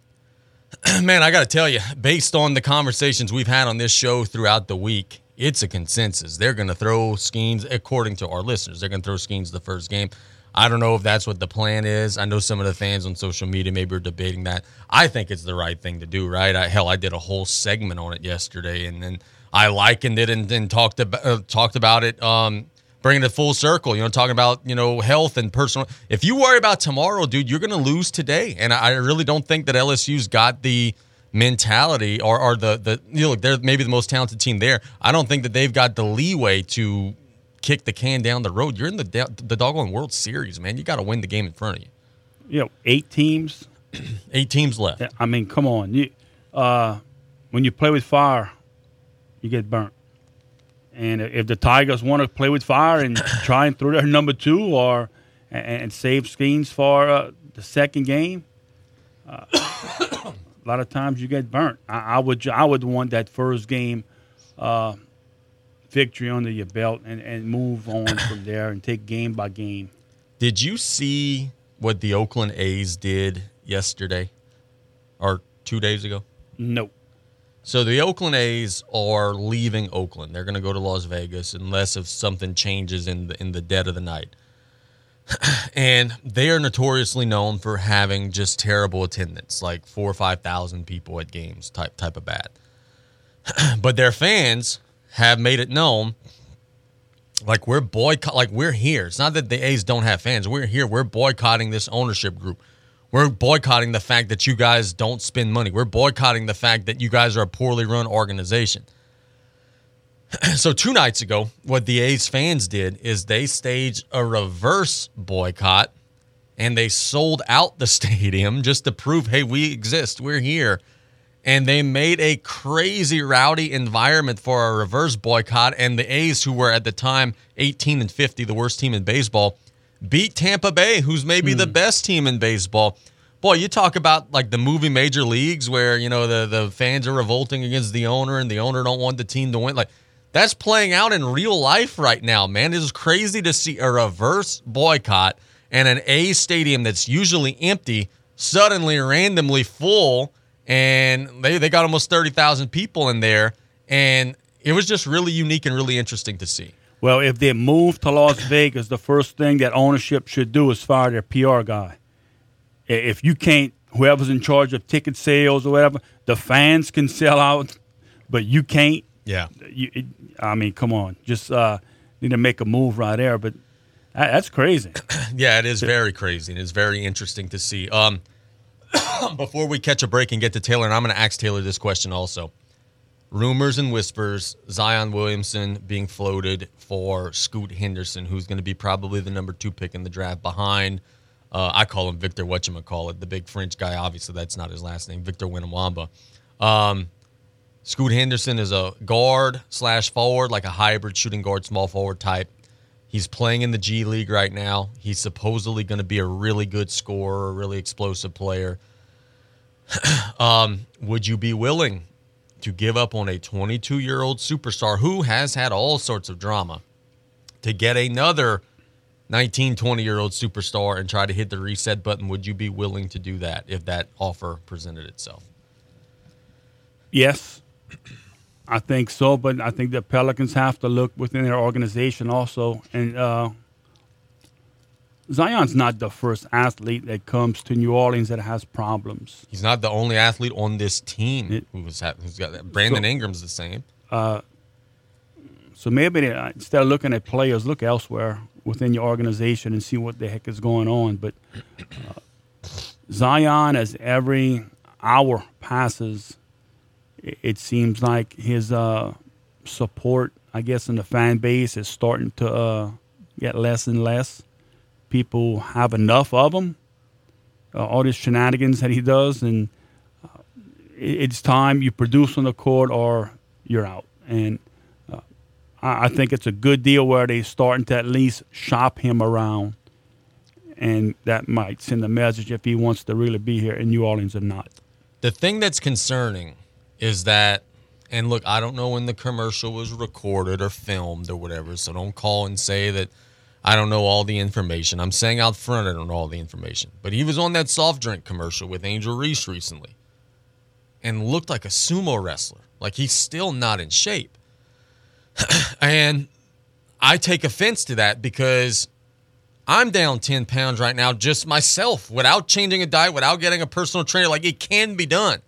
S1: man, I got to tell you, based on the conversations we've had on this show throughout the week, it's a consensus. They're going to throw Skenes, according to our listeners, they're going to throw Skenes the first game. I don't know if that's what the plan is. I know some of the fans on social media maybe are debating that. I think it's the right thing to do, right? I, hell, I did a whole segment on it yesterday, and then I likened it and then talked about uh, talked about it um, bringing it full circle. You know, talking about you know health and personal. If you worry about tomorrow, dude, you're going to lose today. And I really don't think that LSU's got the mentality or, or the the you know look, they're maybe the most talented team there. I don't think that they've got the leeway to kick the can down the road. You're in the the doggone World Series, man. You got to win the game in front of you.
S2: You know, eight teams.
S1: eight teams left.
S2: I mean, come on. You, uh, when you play with fire, you get burnt. And if the Tigers want to play with fire and try and throw their number two or and, save Skenes for uh, the second game, uh, a lot of times you get burnt. I, I, would I would want that first game uh, victory under your belt and, and move on from there and take game by game.
S1: Did you see what the Oakland A's did yesterday or two days ago?
S2: Nope.
S1: So the Oakland A's are leaving Oakland. They're going to go to Las Vegas unless if something changes in the in the dead of the night. and they are notoriously known for having just terrible attendance, like four or five thousand people at games, type type of bad. but their fans have made it known, like we're boycott, like we're here. It's not that the A's don't have fans. We're here. We're boycotting this ownership group. We're boycotting the fact that you guys don't spend money. We're boycotting the fact that you guys are a poorly run organization. so two nights ago, what the A's fans did is they staged a reverse boycott and they sold out the stadium just to prove, hey, we exist, we're here. And they made a crazy rowdy environment for a reverse boycott. And the A's, who were at the time 18 and 50, the worst team in baseball, beat Tampa Bay, who's maybe the hmm. best team in baseball. Boy, you talk about like the movie Major Leagues where, you know, the, the fans are revolting against the owner and the owner don't want the team to win. Like that's playing out in real life right now, man. It is crazy to see a reverse boycott and an A stadium that's usually empty suddenly randomly full and they, they got almost 30,000 people in there and it was just really unique and really interesting to see.
S2: Well, if they move to Las Vegas, the first thing that ownership should do is fire their PR guy. If you can't, whoever's in charge of ticket sales or whatever, the fans can sell out, but you can't.
S1: Yeah.
S2: You, it, I mean, come on, just uh, need to make a move right there. But that, that's crazy.
S1: Yeah, it is very crazy and it's very interesting to see. Um, before we catch a break and get to Taylor, and I'm going to ask Taylor this question also. Rumors and whispers: Zion Williamson being floated for Scoot Henderson, who's going to be probably the number two pick in the draft behind. Uh, I call him Victor whatchamacallit, the big French guy. Obviously, that's not his last name, Victor Winawamba. Um, Scoot Henderson is a guard slash forward, like a hybrid shooting guard, small forward type. He's playing in the G League right now. He's supposedly going to be a really good scorer, a really explosive player. um, would you be willing to give up on a 22 year old superstar who has had all sorts of drama to get another 19, 20 year old superstar and try to hit the reset button? Would you be willing to do that if that offer presented itself?
S2: Yes, I think so. But I think the Pelicans have to look within their organization also. And uh, Zion's not the first athlete that comes to New Orleans that has problems.
S1: He's not the only athlete on this team who was ha- who's got that. Brandon
S2: So-
S1: Ingram's the same.
S2: Uh, so maybe they, uh, instead of looking at players, look elsewhere within your organization and see what the heck is going on. But uh, Zion, as every hour passes, it, it seems like his uh, support, I guess, in the fan base is starting to uh, get less and less. People have enough of him, uh, all these shenanigans that he does, and uh, it's time you produce on the court or you're out. And uh, I, I think it's a good deal where they're starting to at least shop him around, and that might send a message if he wants to really be here in New Orleans or not.
S1: The thing that's concerning is that, and look, I don't know when the commercial was recorded or filmed or whatever, so don't call and say that I don't know all the information. I'm saying out front I don't know all the information. But he was on that soft drink commercial with Angel Reese recently and looked like a sumo wrestler. Like he's still not in shape. and I take offense to that because I'm down 10 pounds right now, just myself, without changing a diet, without getting a personal trainer. Like it can be done.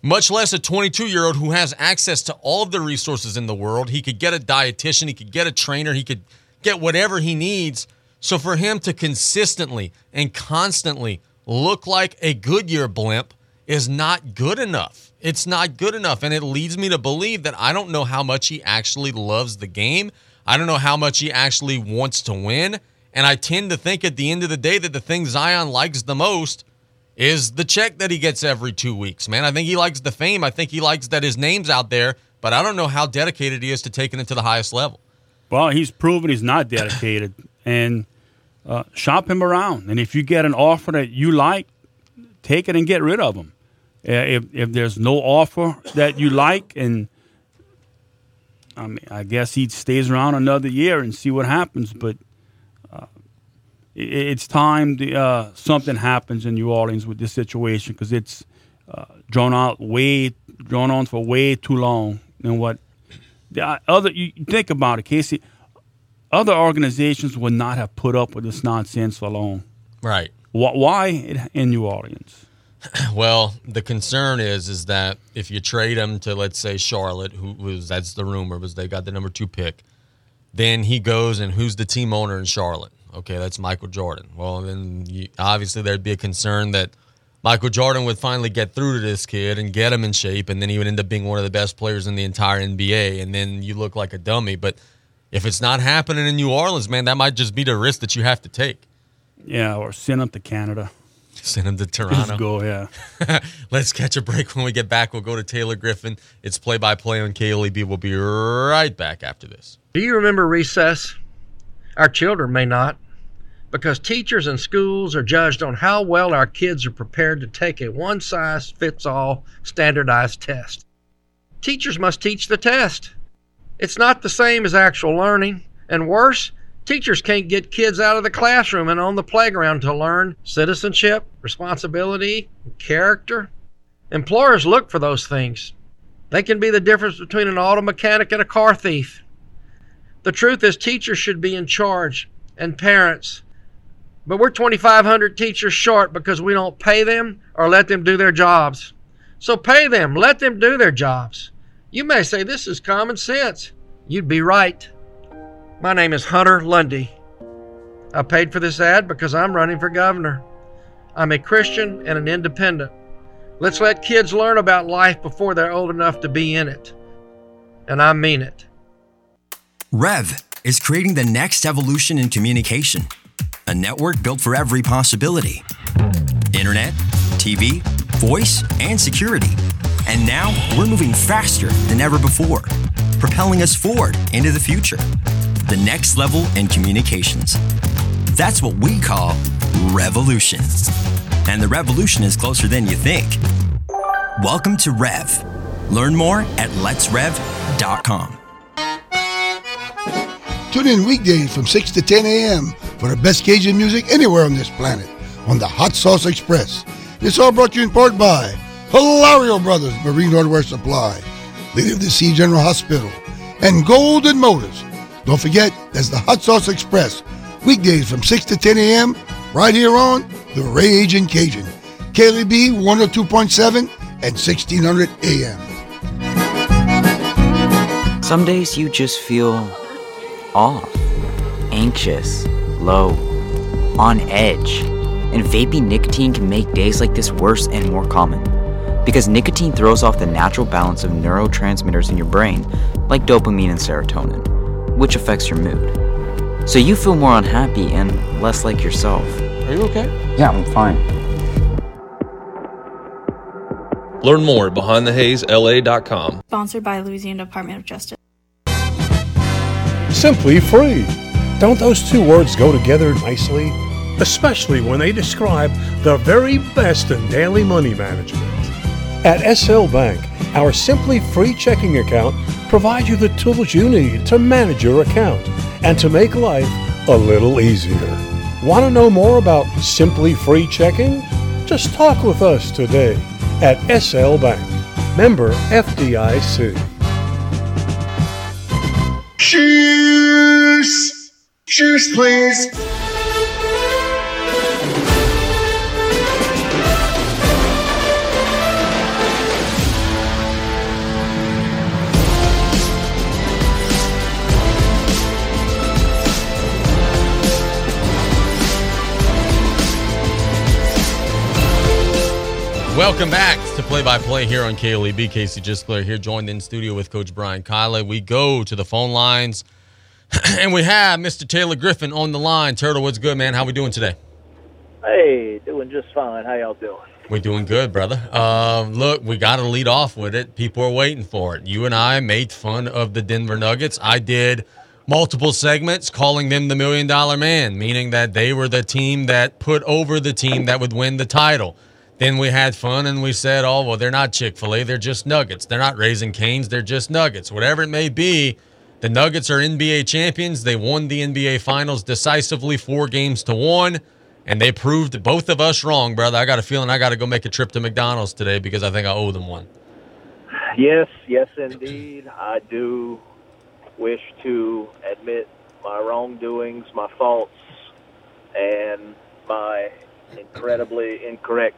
S1: Much less a 22 year old who has access to all of the resources in the world. He could get a dietitian, he could get a trainer, he could get whatever he needs. So for him to consistently and constantly look like a Goodyear blimp is not good enough. It's not good enough. And it leads me to believe that I don't know how much he actually loves the game. I don't know how much he actually wants to win. And I tend to think at the end of the day that the thing Zion likes the most is the check that he gets every two weeks, man. I think he likes the fame. I think he likes that his name's out there, but I don't know how dedicated he is to taking it to the highest level.
S2: Well, he's proven he's not dedicated, and uh, shop him around. And if you get an offer that you like, take it and get rid of him. Uh, if if there's no offer that you like, and I mean, I guess he stays around another year and see what happens. But uh, it, it's time to, uh, something happens in New Orleans with this situation because it's uh, drawn out way drawn on for way too long. And what the other you think about it, Casey. Other organizations would not have put up with this nonsense for long.
S1: Right.
S2: Why in- in New Orleans?
S1: Well, the concern is is that if you trade him to let's say Charlotte, who was that's the rumor was they got the number two pick, then he goes and who's the team owner in Charlotte? Okay, that's Michael Jordan. Well, then you, obviously there'd be a concern that Michael Jordan would finally get through to this kid and get him in shape, and then he would end up being one of the best players in the entire NBA, and then you look like a dummy. But if it's not happening in New Orleans, man, that might just be the risk that you have to take.
S2: Yeah, or send him to Canada.
S1: Send him to Toronto.
S2: Just go, yeah.
S1: Let's catch a break. When we get back, we'll go to Taylor Griffin. It's play by play on KLEB. We'll be right back after this.
S14: Do you remember recess? Our children may not, because teachers and schools are judged on how well our kids are prepared to take a one size fits all standardized test. Teachers must teach the test. It's not the same as actual learning, and worse, Teachers can't get kids out of the classroom and on the playground to learn citizenship, responsibility, and character. Employers look for those things. They can be the difference between an auto mechanic and a car thief. The truth is, teachers should be in charge and parents. But we're 2,500 teachers short because we don't pay them or let them do their jobs. So pay them, let them do their jobs. You may say this is common sense. You'd be right. My name is Hunter Lundy. I paid for this ad because I'm running for governor. I'm a Christian and an independent. Let's let kids learn about life before they're old enough to be in it. And I mean it.
S15: Rev is creating the next evolution in communication, a network built for every possibility internet, TV, voice, and security. And now we're moving faster than ever before, propelling us forward into the future the next level in communications. That's what we call revolution. And the revolution is closer than you think. Welcome to Rev. Learn more at letsrev.com.
S16: Tune in weekdays from 6 to 10 a.m. for the best Cajun music anywhere on this planet on the Hot Sauce Express. It's all brought to you in part by Hilario Brothers Marine Hardware Supply, Lady of the Sea General Hospital, and Golden Motors don't forget, that's the Hot Sauce Express, weekdays from 6 to 10 a.m., right here on The Ragin' Cajun, KLEB 102.7 and 1600 a.m.
S17: Some days you just feel off, anxious, low, on edge. And vaping nicotine can make days like this worse and more common. Because nicotine throws off the natural balance of neurotransmitters in your brain, like dopamine and serotonin which affects your mood. So you feel more unhappy and less like yourself.
S1: Are you okay?
S17: Yeah, I'm fine.
S18: Learn more at BehindTheHazeLA.com.
S19: Sponsored by Louisiana Department of Justice.
S6: Simply free. Don't those two words go together nicely? Especially when they describe the very best in daily money management. At SL Bank, our Simply Free checking account provides you the tools you need to manage your account and to make life a little easier. Want to know more about Simply Free Checking? Just talk with us today at SL Bank, member FDIC.
S20: Cheers! Cheers, please!
S1: Welcome back to Play by Play here on KLEB. Casey Gisclair here, joined in studio with Coach Brian Callais. We go to the phone lines, and we have Mr. Taylor Griffin on the line. Turtle, what's good, man? How we doing today?
S21: Hey, doing just fine. How y'all doing?
S1: We're doing good, brother. Uh, look, we got to lead off with it. People are waiting for it. You and I made fun of the Denver Nuggets. I did multiple segments calling them the Million Dollar Man, meaning that they were the team that put over the team that would win the title. Then we had fun and we said, oh, well, they're not Chick fil A. They're just nuggets. They're not Raising Canes. They're just nuggets. Whatever it may be, the Nuggets are NBA champions. They won the NBA Finals decisively, four games to one. And they proved both of us wrong, brother. I got a feeling I got to go make a trip to McDonald's today because I think I owe them one.
S21: Yes, yes, indeed. I do wish to admit my wrongdoings, my faults, and my incredibly incorrect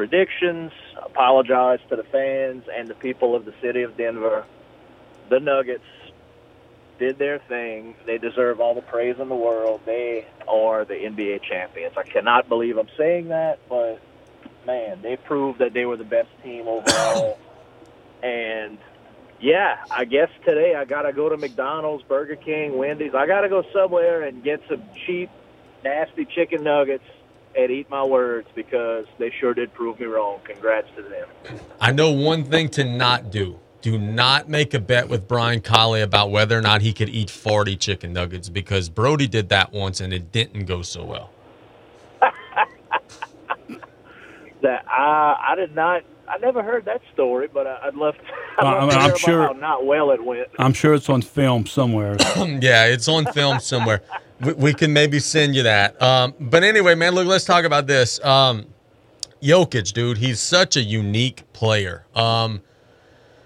S21: predictions. Apologize to the fans and the people of the city of Denver. The Nuggets did their thing. They deserve all the praise in the world. They are the NBA champions. I cannot believe I'm saying that, but man, they proved that they were the best team overall. and yeah, I guess today I gotta go to McDonald's, Burger King, Wendy's. I gotta go somewhere and get some cheap, nasty chicken nuggets and eat my words because they sure did prove me wrong. Congrats to them.
S1: I know one thing to not do. Do not make a bet with Brian Callais about whether or not he could eat 40 chicken nuggets because Brody did that once and it didn't go so well.
S21: that I I did not I never heard that story, but I, I'd love to, I'd
S2: Well,
S21: love
S2: I mean,
S21: to
S2: I'm
S21: hear about
S2: sure-
S21: how not well it went.
S2: I'm sure it's on film somewhere.
S1: yeah, it's on film somewhere. We, we can maybe send you that. Um, but anyway, man, look, let's talk about this. Um, Jokic, dude, he's such a unique player. Um,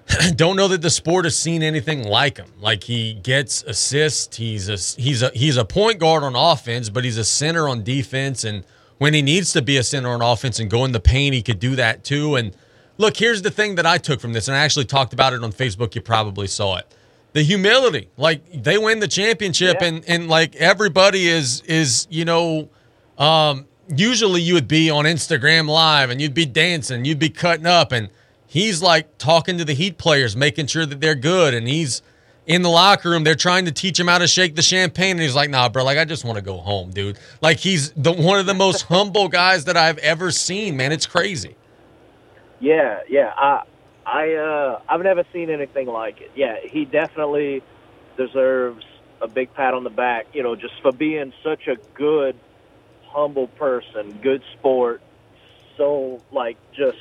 S1: don't know that the sport has seen anything like him. Like he gets assists. He's a he's a he's a point guard on offense, but he's a center on defense. And when he needs to be a center on offense and go in the paint, he could do that too. And look, here's the thing that I took from this, and I actually talked about it on Facebook. You probably saw it. The humility, like they win the championship, and and like everybody is is you know, um, usually you would be on Instagram live and you'd be dancing, you'd be cutting up, and he's like talking to the Heat players, making sure that they're good, and he's in the locker room. They're trying to teach him how to shake the champagne, and he's like, "Nah, bro, like I just want to go home, dude." Like he's the one of the most humble guys that I've ever seen. Man, it's crazy.
S21: Yeah, yeah. I I uh I've never seen anything like it. Yeah, he definitely deserves a big pat on the back, you know, just for being such a good humble person, good sport, so like just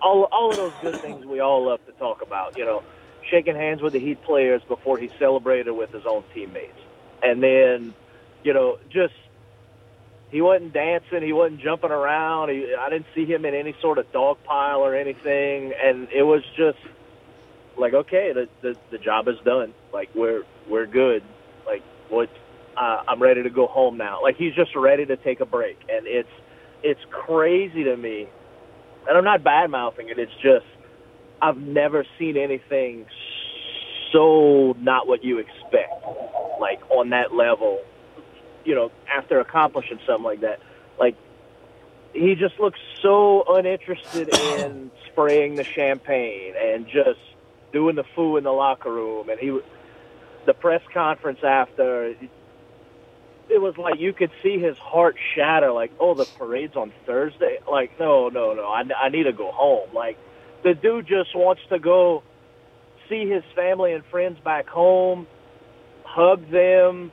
S21: all all of those good things we all love to talk about, you know, shaking hands with the Heat players before he celebrated with his own teammates. And then, you know, just he wasn't dancing, he wasn't jumping around. He, I didn't see him in any sort of dog pile or anything, and it was just like, okay, the the, the job is done. Like we're we're good. Like what? Uh, I'm ready to go home now. Like he's just ready to take a break, and it's it's crazy to me. And I'm not bad mouthing it. It's just I've never seen anything so not what you expect, like on that level you know, after accomplishing something like that. Like he just looks so uninterested in spraying the champagne and just doing the foo in the locker room. And he, the press conference after, it was like you could see his heart shatter. Like, oh, the parade's on Thursday. Like, no, no, no, I, I need to go home. Like, the dude just wants to go see his family and friends back home, hug them,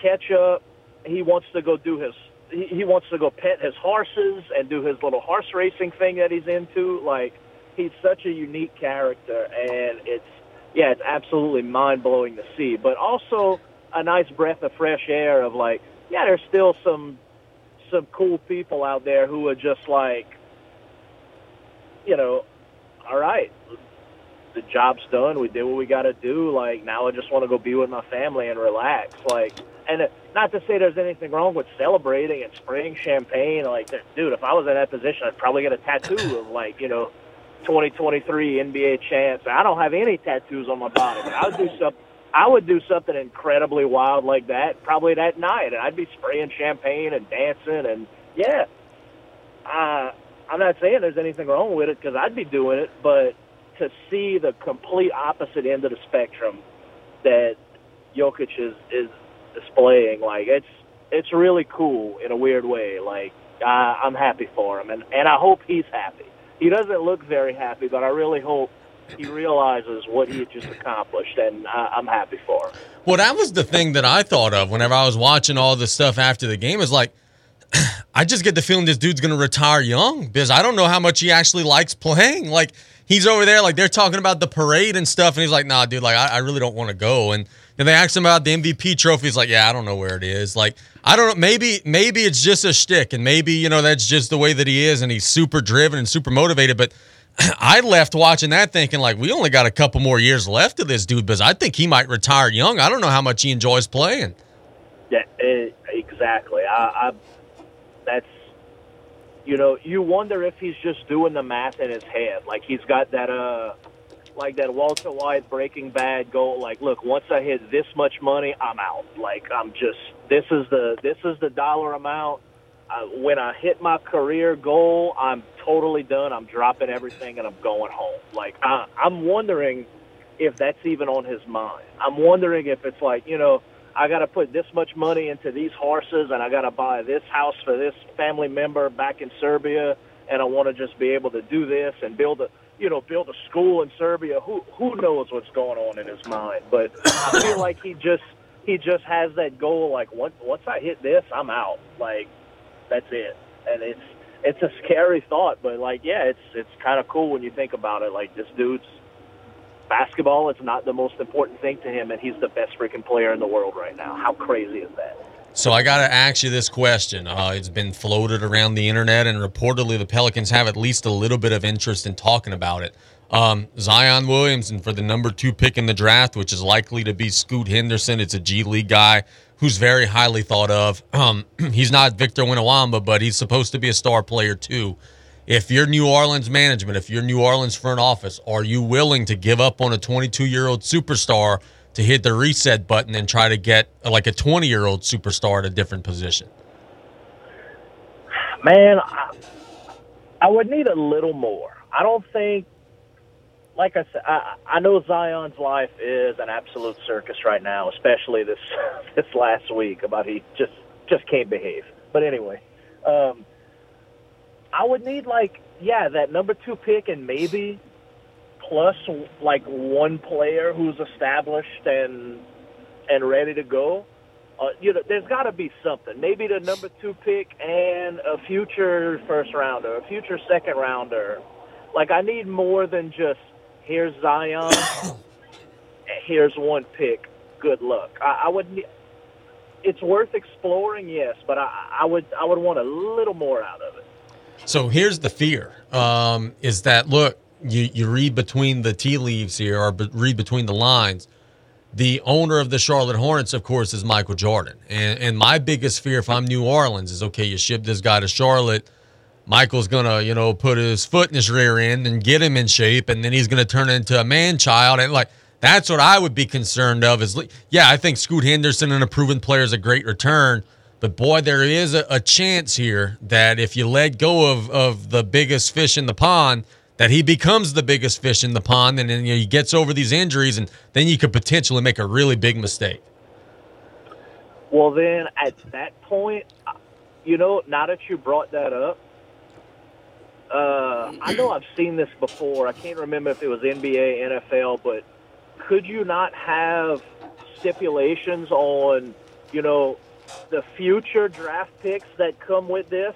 S21: catch up. He wants to go do his. He, he wants to go pet his horses and do his little horse racing thing that he's into. Like he's such a unique character, and it's yeah, it's absolutely mind blowing to see. But also a nice breath of fresh air of like, yeah, there's still some some cool people out there who are just like, you know, all right, the job's done. We did what we got to do. Like now, I just want to go be with my family and relax. Like, and not to say there's anything wrong with celebrating and spraying champagne. Like, dude, if I was in that position, I'd probably get a tattoo of like, you know, 2023 NBA champs. I don't have any tattoos on my body, but I would do something. I would do something incredibly wild like that, probably that night, and I'd be spraying champagne and dancing, and yeah. Uh, I'm not saying there's anything wrong with it because I'd be doing it, but to see the complete opposite end of the spectrum that Jokic is is displaying, like it's it's really cool in a weird way. Like I, I'm happy for him, and and I hope he's happy. He doesn't look very happy, but I really hope he realizes what he had just accomplished, and I, I'm happy for him.
S1: Well, that was the thing that I thought of whenever I was watching all the stuff after the game. Is like, I just get the feeling this dude's going to retire young because I don't know how much he actually likes playing. Like, he's over there, like they're talking about the parade and stuff, and he's like, "Nah, dude, like I, I really don't want to go." And then they ask him about the MVP trophy. He's like, "Yeah, I don't know where it is." Like, I don't know. Maybe maybe it's just a shtick, and maybe you know that's just the way that he is, and he's super driven and super motivated. But I left watching that thinking like we only got a couple more years left of this dude because I think he might retire young. I don't know how much he enjoys playing.
S21: Yeah, exactly. I, I that's you know you wonder if he's just doing the math in his head. Like he's got that uh like that Walter White Breaking Bad goal. Like, look, once I hit this much money, I'm out. Like, I'm just this is the this is the dollar amount. Uh, when I hit my career goal, I'm totally done. I'm dropping everything and I'm going home. Like, I, I'm wondering if that's even on his mind. I'm wondering if it's like, you know, I got to put this much money into these horses and I got to buy this house for this family member back in Serbia and I want to just be able to do this and build a you know build a school in Serbia. Who who knows what's going on in his mind? But I feel like he just he just has that goal. Like once once I hit this, I'm out. Like that's it. And it's it's a scary thought, but like yeah, it's it's kind of cool when you think about it. Like this dude's basketball is not the most important thing to him, and he's the best freaking player in the world right now. How crazy is that?
S1: So I got to ask you this question. Uh, it's been floated around the internet, and reportedly the Pelicans have at least a little bit of interest in talking about it. Um, Zion Williamson for the number two pick in the draft, which is likely to be Scoot Henderson. It's a G League guy who's very highly thought of. Um, he's not Victor Wembanyama, but he's supposed to be a star player too. If you're New Orleans management, if you're New Orleans front office, are you willing to give up on a 22 year old superstar to hit the reset button and try to get like a 20 year old superstar at a different position?
S21: Man, I, I would need a little more. I don't think, like I said, I, I know Zion's life is an absolute circus right now, especially this this last week about he just just can't behave. But anyway, um, I would need like yeah that number two pick and maybe plus like one player who's established and and ready to go. Uh, you know, there's got to be something. Maybe the number two pick and a future first rounder, a future second rounder. Like I need more than just here's Zion, here's one pick. Good luck. I, I would. It's worth exploring, yes, but I, I would I would want a little more out of it.
S1: So here's the fear: um, is that look, you you read between the tea leaves here, or read between the lines. The owner of the Charlotte Hornets, of course, is Michael Jordan, and and my biggest fear, if I'm New Orleans, is okay, you ship this guy to Charlotte. Michael's gonna, you know, put his foot in his rear end and get him in shape, and then he's gonna turn into a man child, and like that's what I would be concerned of. Is yeah, I think Scoot Henderson, and a proven player, is a great return, but boy, there is a, a chance here that if you let go of of the biggest fish in the pond, that he becomes the biggest fish in the pond and then you know, he gets over these injuries and then you could potentially make a really big mistake.
S21: Well, then at that point, you know, now that you brought that up, uh, I know I've seen this before. I can't remember if it was NBA, NFL, but could you not have stipulations on, you know, the future draft picks that come with this?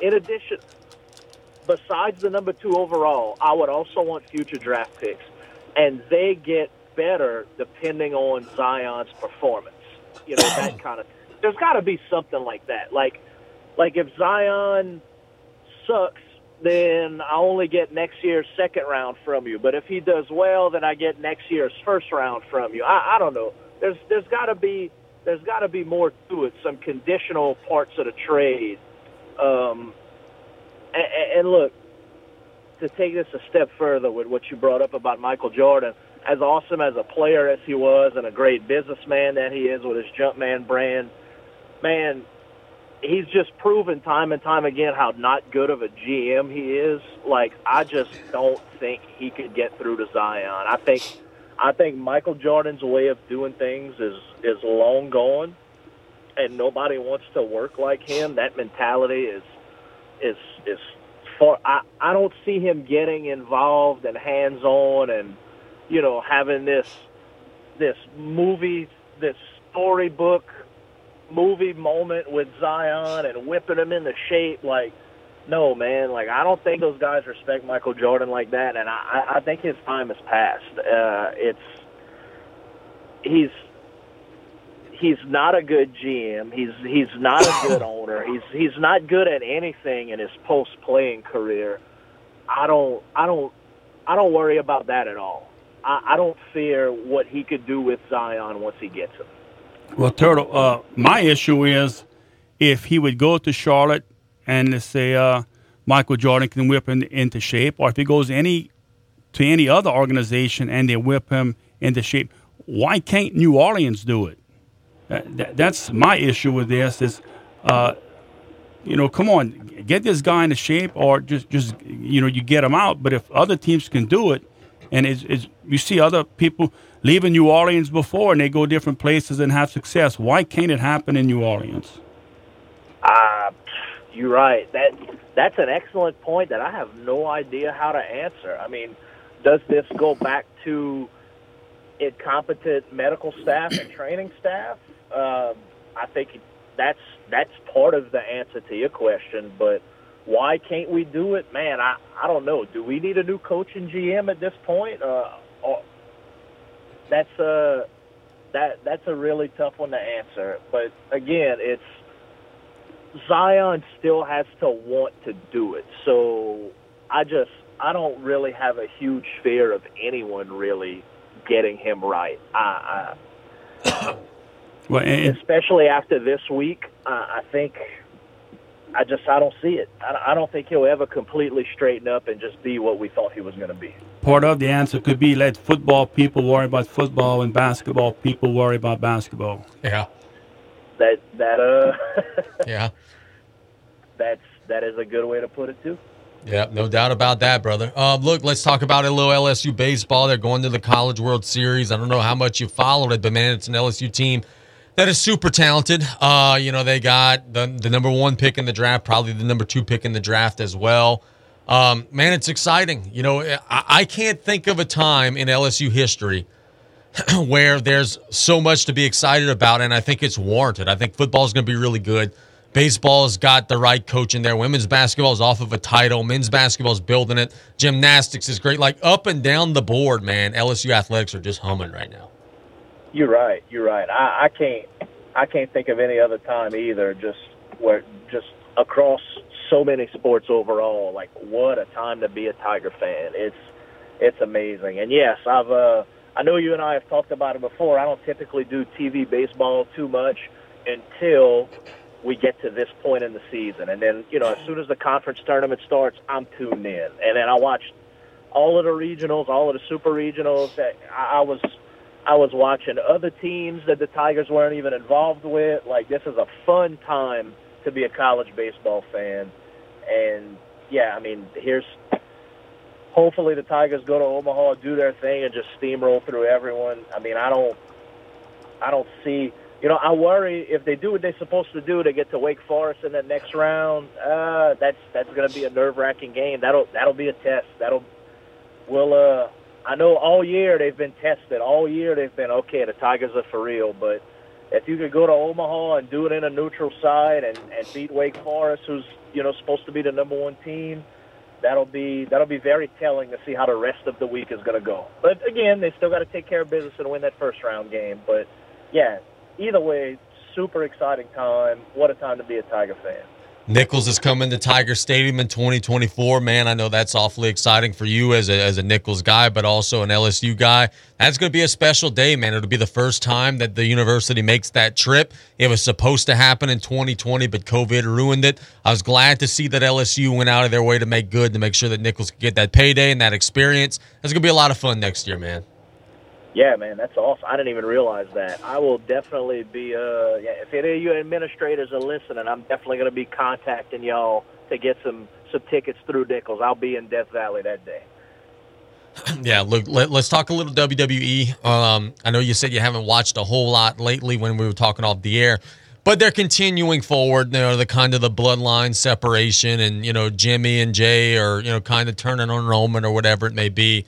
S21: In addition, besides the number two overall, I would also want future draft picks, and they get better depending on Zion's performance. You know that kind of. There's got to be something like that. Like, like if Zion sucks, then I only get next year's second round from you. But if he does well, then I get next year's first round from you. I, I don't know. There's there's got to be there's got to be more to it. Some conditional parts of the trade. Um, and, and look, to take this a step further with what you brought up about Michael Jordan, as awesome as a player as he was and a great businessman that he is with his Jumpman brand, man, he's just proven time and time again how not good of a GM he is. Like I just don't think he could get through to Zion. I think I think Michael Jordan's way of doing things is is long gone and nobody wants to work like him. That mentality is is is for I, I don't see him getting involved and hands on and you know having this this movie this storybook movie moment with Zion and whipping him into shape. Like no man. Like I don't think those guys respect Michael Jordan like that. And I I think his time has passed. Uh it's he's he's not a good GM. He's he's not a good owner. He's he's not good at anything in his post playing career. I don't I don't I don't worry about that at all. I, I don't fear what he could do with Zion once he gets him.
S2: Well, Turtle, uh, my issue is if he would go to Charlotte and let's say uh, Michael Jordan can whip him into shape, or if he goes any to any other organization and they whip him into shape. Why can't New Orleans do it? That, that, that's my issue with this. Is uh, you know, come on, get this guy into shape, or just just you know, you get him out. But if other teams can do it, and it's, it's you see other people leaving New Orleans before and they go different places and have success, why can't it happen in New Orleans?
S21: Uh, you're right. That that's an excellent point that I have no idea how to answer. I mean, does this go back to incompetent medical staff and training staff? Um, I think that's that's part of the answer to your question. But why can't we do it, man? I I don't know. Do we need a new coach and GM at this point? Uh, or, that's a that that's a really tough one to answer. But again, it's Zion still has to want to do it. So I just I don't really have a huge fear of anyone really getting him right. I, I
S2: well, and,
S21: especially after this week, I, I think I just I don't see it. I, I don't think he'll ever completely straighten up and just be what we thought he was going to be.
S2: Part of the answer could be let football people worry about football and basketball people worry about basketball.
S1: Yeah.
S21: That that uh.
S1: yeah.
S21: That's that is a good way to put it too.
S1: Yeah, no doubt about that, brother. Uh, look, let's talk about a little LSU baseball. They're going to the College World Series. I don't know how much you followed it, but man, it's an LSU team that is super talented. Uh, you know, they got the, the number one pick in the draft, probably the number two pick in the draft as well. Um, man, it's exciting. You know, I, I can't think of a time in LSU history where there's so much to be excited about, and I think it's warranted. I think football is going to be really good. Baseball's got the right coach in there. Women's basketball is off of a title. Men's basketball is building it. Gymnastics is great. Like up and down the board, man. LSU athletics are just humming right now.
S21: You're right. You're right. I, I can't. I can't think of any other time either. Just where just across so many sports overall. Like what a time to be a Tiger fan. It's it's amazing. And yes, I've. uh I know you and I have talked about it before. I don't typically do TV baseball too much until we get to this point in the season. And then, you know, as soon as the conference tournament starts, I'm tuned in. And then I watch all of the regionals, all of the super regionals. I was I was watching other teams that the Tigers weren't even involved with. Like this is a fun time to be a college baseball fan. And yeah, I mean, here's hopefully the Tigers go to Omaha, do their thing, and just steamroll through everyone. I mean, I don't, I don't see you know, I worry if they do what they're supposed to do, they get to Wake Forest in the next round. Uh, that's that's going to be a nerve wracking game. That'll that'll be a test. That'll we'll Uh, I know all year they've been tested. All year they've been okay. The Tigers are for real, but if you could go to Omaha and do it in a neutral side and, and beat Wake Forest, who's you know supposed to be the number one team, that'll be that'll be very telling to see how the rest of the week is going to go. But again, they still got to take care of business and win that first round game. But yeah, either way, super exciting time. What a time to be a Tiger fan.
S1: Nicholls is coming to Tiger Stadium in 2024. Man, I know that's awfully exciting for you as a, as a Nicholls guy, but also an LSU guy. That's going to be a special day, man. It'll be the first time that the university makes that trip. It was supposed to happen in 2020, but COVID ruined it. I was glad to see that LSU went out of their way to make good, to make sure that Nicholls could get that payday and that experience. That's going to be a lot of fun next year, man.
S21: Yeah, man, that's awesome. I didn't even realize that. I will definitely be. Uh, yeah, if any of you administrators are listening, I'm definitely going to be contacting y'all to get some some tickets through Nicholls. I'll be in Death Valley that day.
S1: Yeah, look, let, us talk a little WWE. Um, I know you said you haven't watched a whole lot lately when we were talking off the air, but they're continuing forward. You know, the kind of the bloodline separation, and you know, Jimmy and Jay are you know kind of turning on Roman or whatever it may be.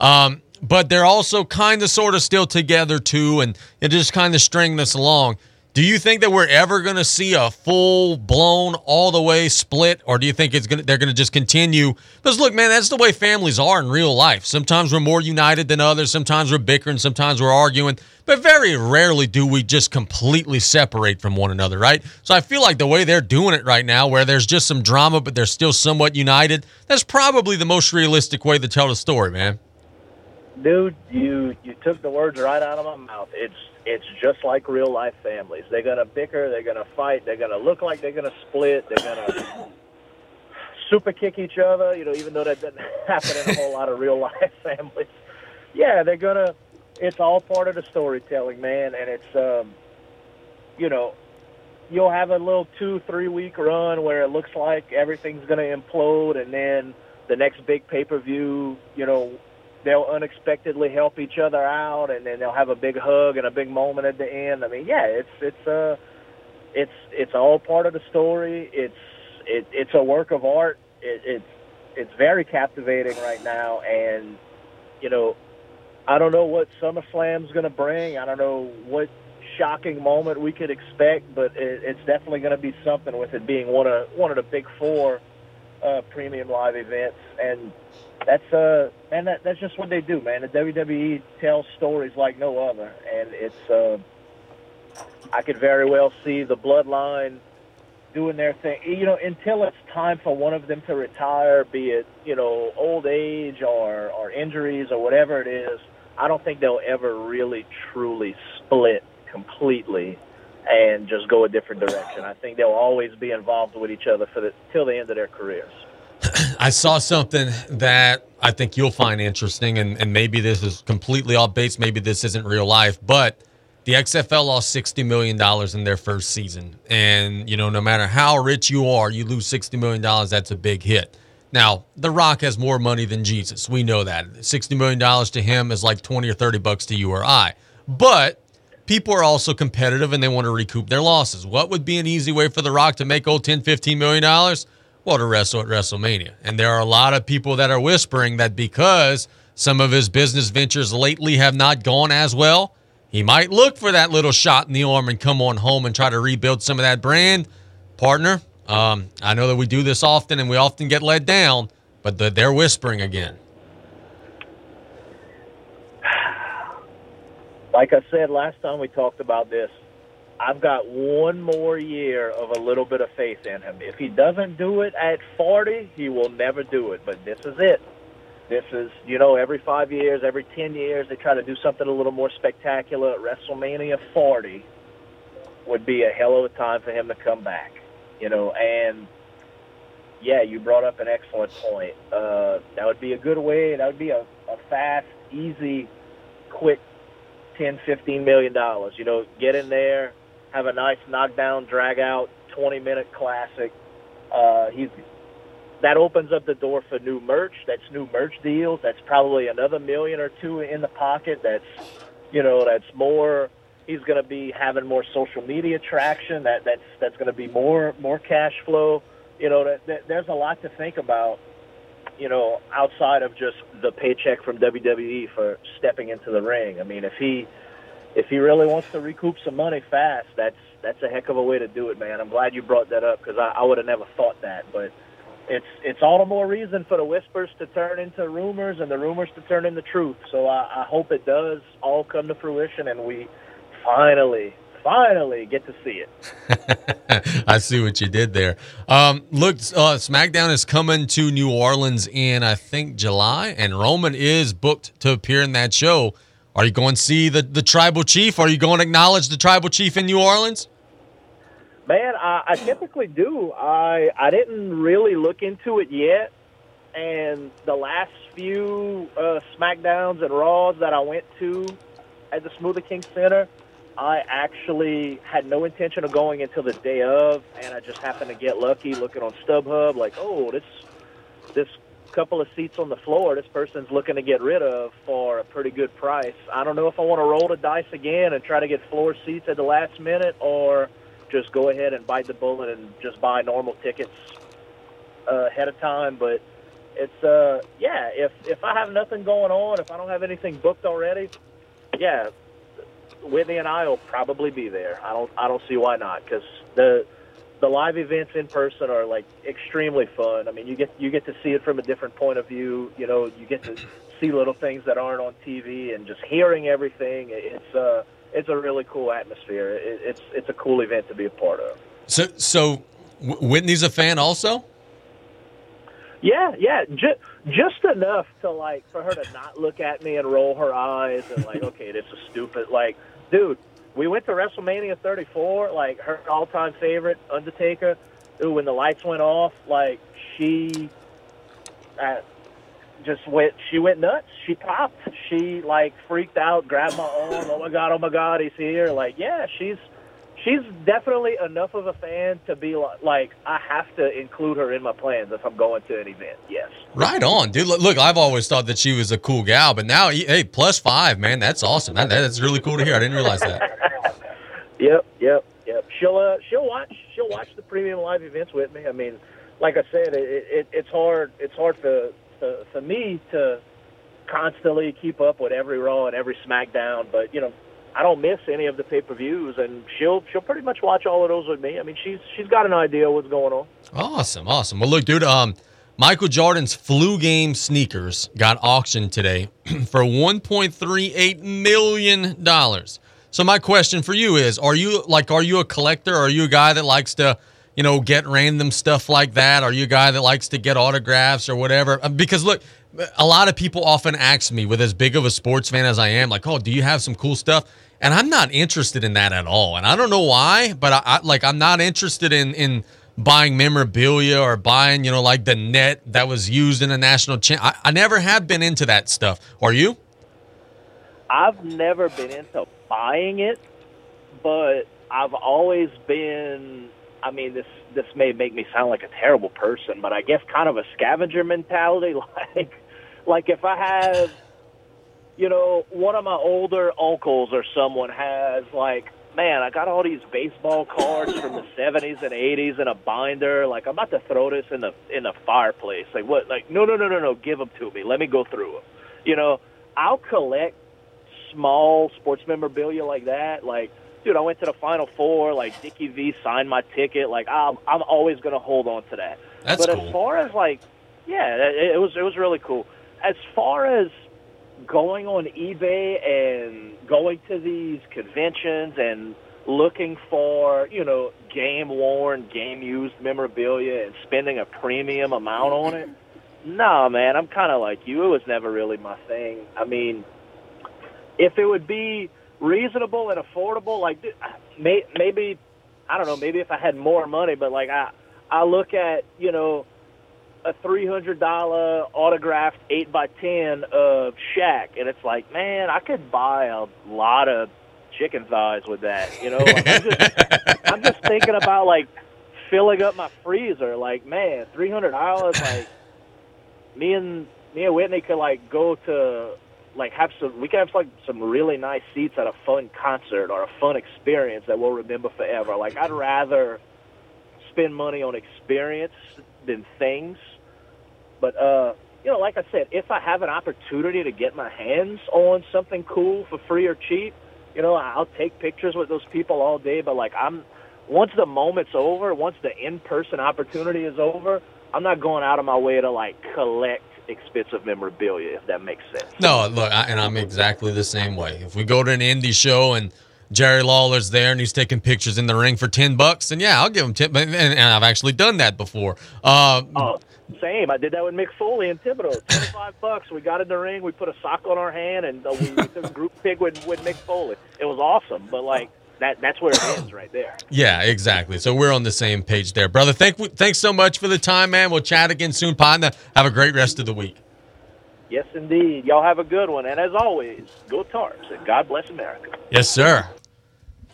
S1: Um, but they're also kind of sort of still together too, and it just kind of string this along. Do you think that we're ever going to see a full blown, all the way split, or do you think it's going to they're going to just continue? Because look, man, that's the way families are in real life. Sometimes we're more united than others. Sometimes we're bickering. Sometimes we're arguing. But very rarely do we just completely separate from one another, right? So I feel like the way they're doing it right now, where there's just some drama, but they're still somewhat united, that's probably the most realistic way to tell the story, man
S21: dude, you you took the words right out of my mouth. It's it's just like real life families. They're gonna bicker, they're gonna fight, they're gonna look like they're gonna split, they're gonna super kick each other. You know, even though that doesn't happen in a whole lot of real life families. Yeah, they're gonna. It's all part of the storytelling, man, and it's um, you know, you'll have a little two three week run where it looks like everything's gonna implode, and then the next big pay per view, you know, they'll unexpectedly help each other out, and then they'll have a big hug and a big moment at the end. I mean, yeah, it's it's uh, it's it's all part of the story. It's it, it's a work of art. It, it's it's very captivating right now, and you know, I don't know what SummerSlam's going to bring. I don't know what shocking moment we could expect, but it, it's definitely going to be something with it being one of one of the big four uh, premium live events, and that's uh man that that's just what they do, man. The WWE tells stories like no other, and it's uh, I could very well see the Bloodline doing their thing. You know, until it's time for one of them to retire, be it you know old age or or injuries or whatever it is. I don't think they'll ever really truly split completely and just go a different direction. I think they'll always be involved with each other for the till the end of their careers.
S1: I saw something that I think you'll find interesting, and, and maybe this is completely off base. Maybe this isn't real life, but the XFL lost $60 million in their first season. And, you know, no matter how rich you are, you lose $60 million, that's a big hit. Now, The Rock has more money than Jesus. We know that. $60 million to him is like 20 or 30 bucks to you or I. But people are also competitive and they want to recoup their losses. What would be an easy way for The Rock to make old 10, 15 million dollars? To wrestle at WrestleMania. And there are a lot of people that are whispering that because some of his business ventures lately have not gone as well, he might look for that little shot in the arm and come on home and try to rebuild some of that brand. Partner, um, I know that we do this often and we often get let down, but the, they're whispering again.
S21: Like I said last time we talked about this, I've got one more year of a little bit of faith in him. If he doesn't do it at 40, he will never do it. But this is it. This is, you know, every five years, every 10 years, they try to do something a little more spectacular. WrestleMania 40 would be a hell of a time for him to come back, you know, and yeah, you brought up an excellent point. Uh, that would be a good way. That would be a, a fast, easy, quick 10, 15 million dollars. You know, get in there, have a nice knockdown, drag out, 20 minute classic. Uh, he's that opens up the door for new merch. That's new merch deals. That's probably another million or two in the pocket. That's you know that's more. He's going to be having more social media traction. That that's that's going to be more more cash flow. You know, that, that, there's a lot to think about. You know, outside of just the paycheck from WWE for stepping into the ring. I mean, if he if he really wants to recoup some money fast, that's that's a heck of a way to do it, man. I'm glad you brought that up because I, I would have never thought that, but it's it's all the more reason for the whispers to turn into rumors and the rumors to turn into truth. So I, I hope it does all come to fruition and we finally finally get to see
S1: it. I see what you did there. Um, look, uh, SmackDown is coming to New Orleans in I think July, and Roman is booked to appear in that show. Are you going to see the the tribal chief? Are you going to acknowledge the tribal chief in New Orleans?
S21: Man, I, I typically do. I I didn't really look into it yet, and the last few uh, Smackdowns and Raws that I went to at the Smoothie King Center, I actually had no intention of going until the day of, and I just happened to get lucky looking on StubHub, like, oh, this this couple of seats on the floor, this person's looking to get rid of for a pretty good price. I don't know if I want to roll the dice again and try to get floor seats at the last minute, or just go ahead and bite the bullet and just buy normal tickets uh, ahead of time. But it's uh, yeah, if if I have nothing going on, if I don't have anything booked already, yeah, Whitney and I will probably be there. I don't I don't see why not because the the live events in person are like extremely fun. I mean, you get you get to see it from a different point of view. You know, you get to see little things that aren't on TV and just hearing everything. It's uh, it's a really cool atmosphere. It, it's it's a cool event to be a part of.
S1: So so Whitney's a fan also.
S21: Yeah, yeah, just just enough to like for her to not look at me and roll her eyes and like, okay, this is stupid. Like, dude, we went to WrestleMania 34, like her all-time favorite Undertaker. ooh, when the lights went off, like she uh, just went. She went nuts. She popped. She like freaked out, grabbed my arm. Oh my god! Oh my god! He's here! Like, yeah, she's she's definitely enough of a fan to be like, like I have to include her in my plans if I'm going to an event. Yes.
S1: Right on, dude. Look, look, I've always thought that she was a cool gal, but now, hey, plus five, man, that's awesome. That, that's really cool to hear. I didn't realize that.
S21: Yep, yep, yep. She'll uh, she'll watch she'll watch the premium live events with me. I mean, like I said, it, it it's hard it's hard for, for for me to constantly keep up with every Raw and every SmackDown, but you know, I don't miss any of the pay per views, and she'll she'll pretty much watch all of those with me. I mean, she's she's got an idea what's going on.
S1: Awesome, awesome. Well, look, dude. Um, Michael Jordan's flu game sneakers got auctioned today for 1.38 million dollars. So my question for you is: Are you like, are you a collector? Are you a guy that likes to, you know, get random stuff like that? Are you a guy that likes to get autographs or whatever? Uh, Because look, a lot of people often ask me, with as big of a sports fan as I am, like, "Oh, do you have some cool stuff?" And I'm not interested in that at all. And I don't know why, but I, I like I'm not interested in in buying memorabilia or buying, you know, like the net that was used in a national champ. I, I never have been into that stuff. Are you?
S21: I've never been into buying it, but I've always been. I mean, this this may make me sound like a terrible person, but I guess kind of a scavenger mentality. Like, like if I have, you know, one of my older uncles or someone has like, man, I got all these baseball cards from the '70s and '80s in a binder. Like, I'm about to throw this in the in the fireplace. Like, what? Like, no, no, no, no, no. Give them to me. Let me go through them. You know, I'll collect small sports memorabilia like that. Like, dude, I went to the Final Four. Like, Dickie V signed my ticket. Like, I'm I'm always gonna hold on to that.
S1: That's
S21: but
S1: cool.
S21: as far as like, yeah, it, it was it was really cool. As far as going on eBay and going to these conventions and looking for, you know, game worn, game used memorabilia and spending a premium amount on it. Nah, man, I'm kind of like you. It was never really my thing. I mean, if it would be reasonable and affordable, like maybe I don't know, maybe if I had more money, but like I I look at, you know, a three hundred dollar autographed eight by ten of Shaq, and it's like, man, I could buy a lot of chicken thighs with that. You know, like, I'm, just, I'm just thinking about like filling up my freezer. Like, man, three hundred dollars. Like, me and me and Whitney could like go to like have some. We could have like some really nice seats at a fun concert or a fun experience that we'll remember forever. Like, I'd rather spend money on experience than things. But uh, you know, like I said, if I have an opportunity to get my hands on something cool for free or cheap, you know, I'll take pictures with those people all day. But like, I'm once the moment's over, once the in-person opportunity is over, I'm not going out of my way to like collect expensive memorabilia. If that makes sense.
S1: No, look, I, and I'm exactly the same way. If we go to an indie show and Jerry Lawler's there and he's taking pictures in the ring for ten bucks, and yeah, I'll give him ten. And, and I've actually done that before. Uh,
S21: Oh, same. I did that with Mick Foley and Thibodaux. Twenty-five bucks. We got in the ring. We put a sock on our hand, and uh, we, we took a group pic with with Mick Foley. It was awesome. But like that, that's where it ends right there.
S1: Yeah, exactly. So we're on the same page there, brother. Thank, thanks so much for the time, man. We'll chat again soon, partner. Have a great rest of the week.
S21: Yes, indeed. Y'all have a good one. And as always, go Tarps and God bless America.
S1: Yes, sir.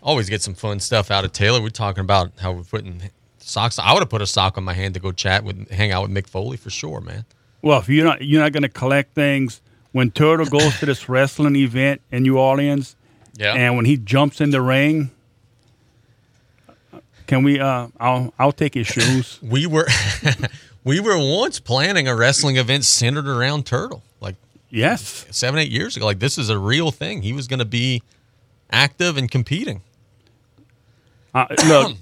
S1: Always get some fun stuff out of Taylor. We're talking about how we're putting socks. I would have put a sock on my hand to go chat with, hang out with Mick Foley for sure, man.
S2: Well, if you're not you're not going to collect things when Turtle goes to this wrestling event in New Orleans,
S1: Yeah.
S2: and when he jumps in the ring, can we? Uh, I'll I'll take his shoes.
S1: we were we were once planning a wrestling event centered around Turtle, like
S2: yes,
S1: seven eight years ago. Like this is a real thing. He was going to be active and competing.
S2: Uh, look,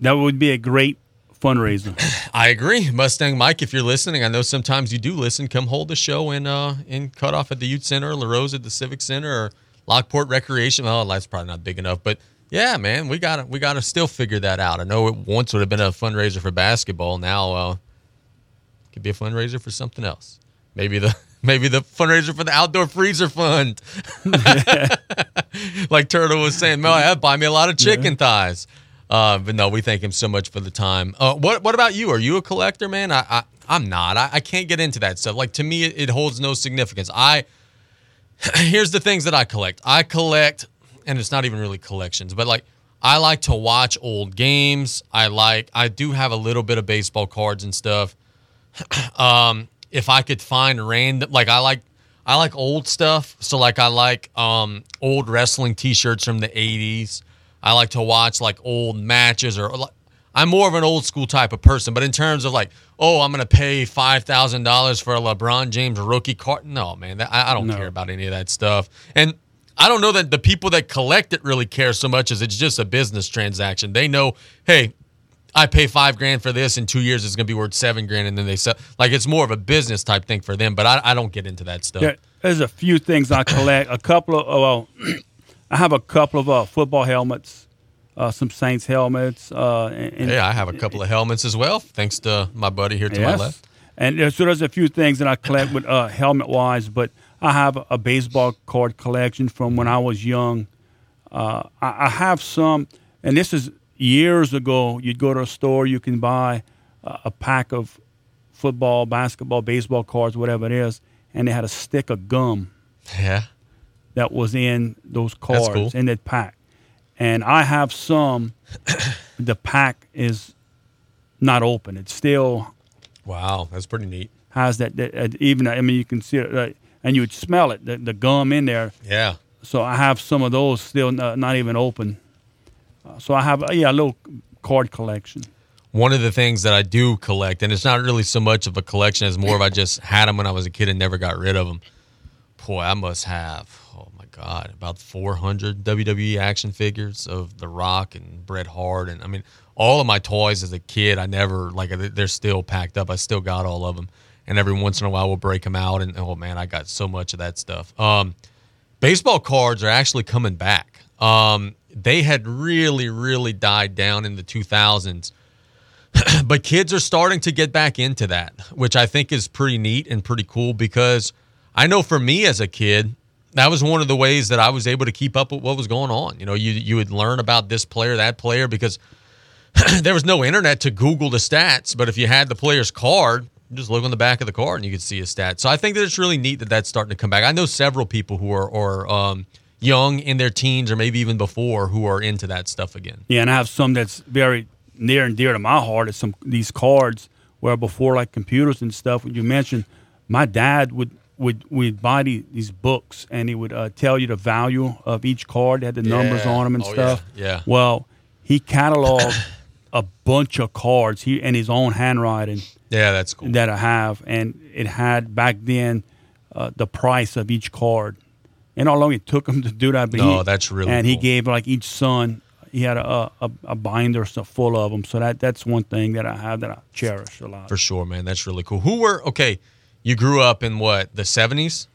S2: that would be a great fundraiser.
S1: I agree, Mustang Mike. If you're listening, I know sometimes you do listen. Come hold the show in uh in Cut Off at the Youth Center, La Rose at the Civic Center, or Lockport Recreation. Well, that's probably not big enough, but yeah, man, we got to we got to still figure that out. I know it once would have been a fundraiser for basketball. Now, uh, could be a fundraiser for something else. Maybe the maybe the fundraiser for the outdoor freezer fund. like Turtle was saying, Mel, yeah, buy me a lot of chicken thighs. Uh, but no, we thank him so much for the time. Uh, what What about you? Are you a collector, man? I, I I'm not. I, I can't get into that stuff. Like to me, it, it holds no significance. I here's the things that I collect. I collect, and it's not even really collections, but like I like to watch old games. I like. I do have a little bit of baseball cards and stuff. um, if I could find random, like I like. I like old stuff. So like I like um old wrestling t-shirts from the 80s. I like to watch like old matches or like I'm more of an old school type of person, but in terms of like, oh, I'm gonna pay five thousand dollars for a LeBron James rookie card. No, man, that, I, I don't
S2: No.
S1: care about any of that stuff. And I don't know that the people that collect it really care so much as it's just a business transaction. They know, hey, I pay five grand for this in two years, it's gonna be worth seven grand, and then they sell. Like it's more of a business type thing for them. But I, I don't get into that stuff.
S2: There, there's a few things I collect. A couple of, oh, well, I have a couple of uh, football helmets, uh, some Saints helmets. Uh, and,
S1: Hey, I have a couple of helmets as well, thanks to my buddy here to my
S2: Yes.
S1: left.
S2: And there's, so there's a few things that I collect with uh, helmet wise, but I have a, baseball card collection from when I was young. Uh, I, I have some, and this is years ago. You'd go to a store, you can buy a, a pack of football, basketball, baseball cards, whatever it is, and they had a stick of gum
S1: Yeah.
S2: that was in those cards
S1: cool.
S2: in that pack. And I have some. the pack is not open. It's still
S1: Wow, that's pretty neat.
S2: has that, that uh, even I mean you can see it uh, and you would smell it the, the gum in there.
S1: Yeah.
S2: So I have some of those still not, not even open. So I have yeah a little card collection.
S1: One of the things that I do collect, and it's not really so much of a collection as more of I just had them when I was a kid and never got rid of them. Boy, I must have, oh my God, about 400 WWE action figures of The Rock and Bret Hart. And I mean, all of my toys as a kid, I never, like, they're still packed up. I still got all of them. And every once in a while, we'll break them out. And oh man, I got so much of that stuff. Um, baseball cards are actually coming back. Um, they had really, really died down in the 2000s but kids are starting to get back into that, which I think is pretty neat and pretty cool because I know for me as a kid, that was one of the ways that I was able to keep up with what was going on. You know, you you would learn about this player, that player, because there was no internet to Google the stats. But if you had the player's card, just look on the back of the card and you could see his stats. So I think that it's really neat that that's starting to come back. I know several people who are or um, young in their teens or maybe even before who are into that stuff again.
S2: Yeah, and I have some that's very near and dear to my heart. Is some these cards where before like computers and stuff. When you mentioned, my dad would would would buy the, these books and he would uh, tell you the value of each card. They had the numbers on them and
S1: Oh,
S2: stuff.
S1: yeah. Yeah.
S2: Well, he cataloged a bunch of cards he in his own handwriting.
S1: Yeah, that's cool.
S2: That I have, and it had back then uh, the price of each card. And how long it took him to do that? But
S1: No,
S2: he,
S1: that's really
S2: And he gave like each son. He had a, a, a binder so full of them. So that that's one thing that I have that I cherish a lot.
S1: For sure, man. That's really cool. Who were okay? You grew up in what the seventies?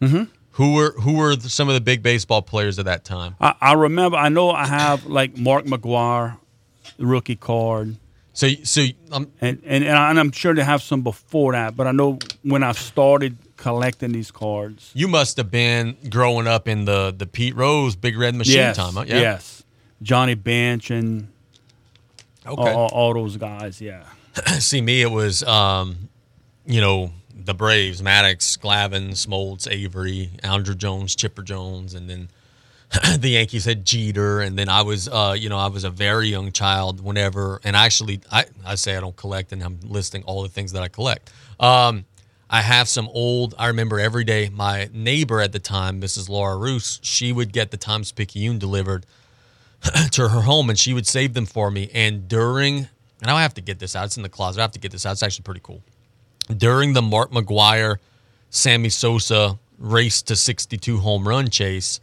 S2: Mhm.
S1: Who were who were the- some of the big baseball players of that time?
S2: I, I remember. I know I have like Mark McGwire, rookie card.
S1: So so um,
S2: and, and and I'm sure they have some before that. But I know when I started collecting these cards.
S1: You must have been growing up in the the Pete Rose Big Red Machine
S2: yes,
S1: time, huh? Yeah.
S2: Yes, Johnny Bench and
S1: Okay.
S2: all, all those guys. Yeah.
S1: See me, it was um, you know the Braves, Maddux, Glavine, Smoltz, Avery, Andruw Jones, Chipper Jones, and then the Yankees had Jeter, and then I was, uh, you know, I was a very young child whenever, and actually, I, I say I don't collect, and I'm listing all the things that I collect. Um, I have some old. I remember every day. My neighbor at the time, Mrs. Laura Roos, she would get the Times Picayune delivered to her home, and she would save them for me. And during, and I have to get this out. It's in the closet. I have to get this out. It's actually pretty cool. During the Mark McGwire, Sammy Sosa race to 62 home run chase,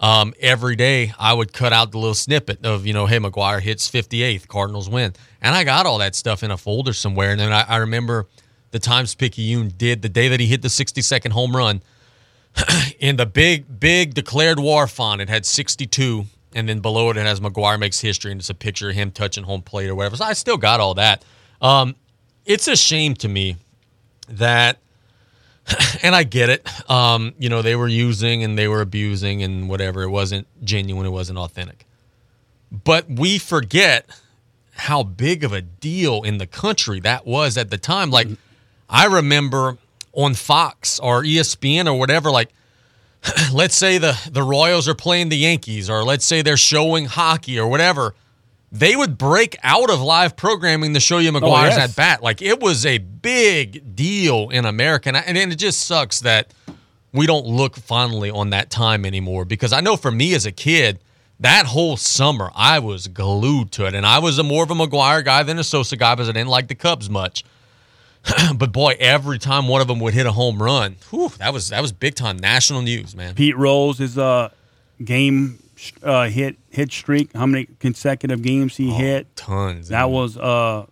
S1: um, every day I would cut out the little snippet of, you know, hey, McGwire hits 58th, Cardinals win. And I got all that stuff in a folder somewhere. And then I, I remember the Times Picayune did the day that he hit the 62nd home run in the big, big declared war font. It had 62. And then below it, it has McGwire makes history, and it's a picture of him touching home plate or whatever. So I still got all that. Um, it's a shame to me that and I get it. Um, you know, they were using and they were abusing and whatever. It wasn't genuine. It wasn't authentic. but we forget how big of a deal in the country that was at the time. Like, I remember on Fox or ESPN or whatever, like, let's say the, the Royals are playing the Yankees, or let's say they're showing hockey or whatever. They would break out of live programming to show you oh, McGwire's
S2: yes.
S1: at bat. Like, it was a big deal in America. And, I- and it just sucks that we don't look fondly on that time anymore because I know for me as a kid, that whole summer I was glued to it, and I was a more of a McGwire guy than a Sosa guy because I didn't like the Cubs much. but boy, every time one of them would hit a home run, whew, that was that was big time national news, man.
S2: Pete Rose is a uh, game uh, hit hit streak. How many consecutive games he hit?
S1: Oh, Tons.
S2: That was uh,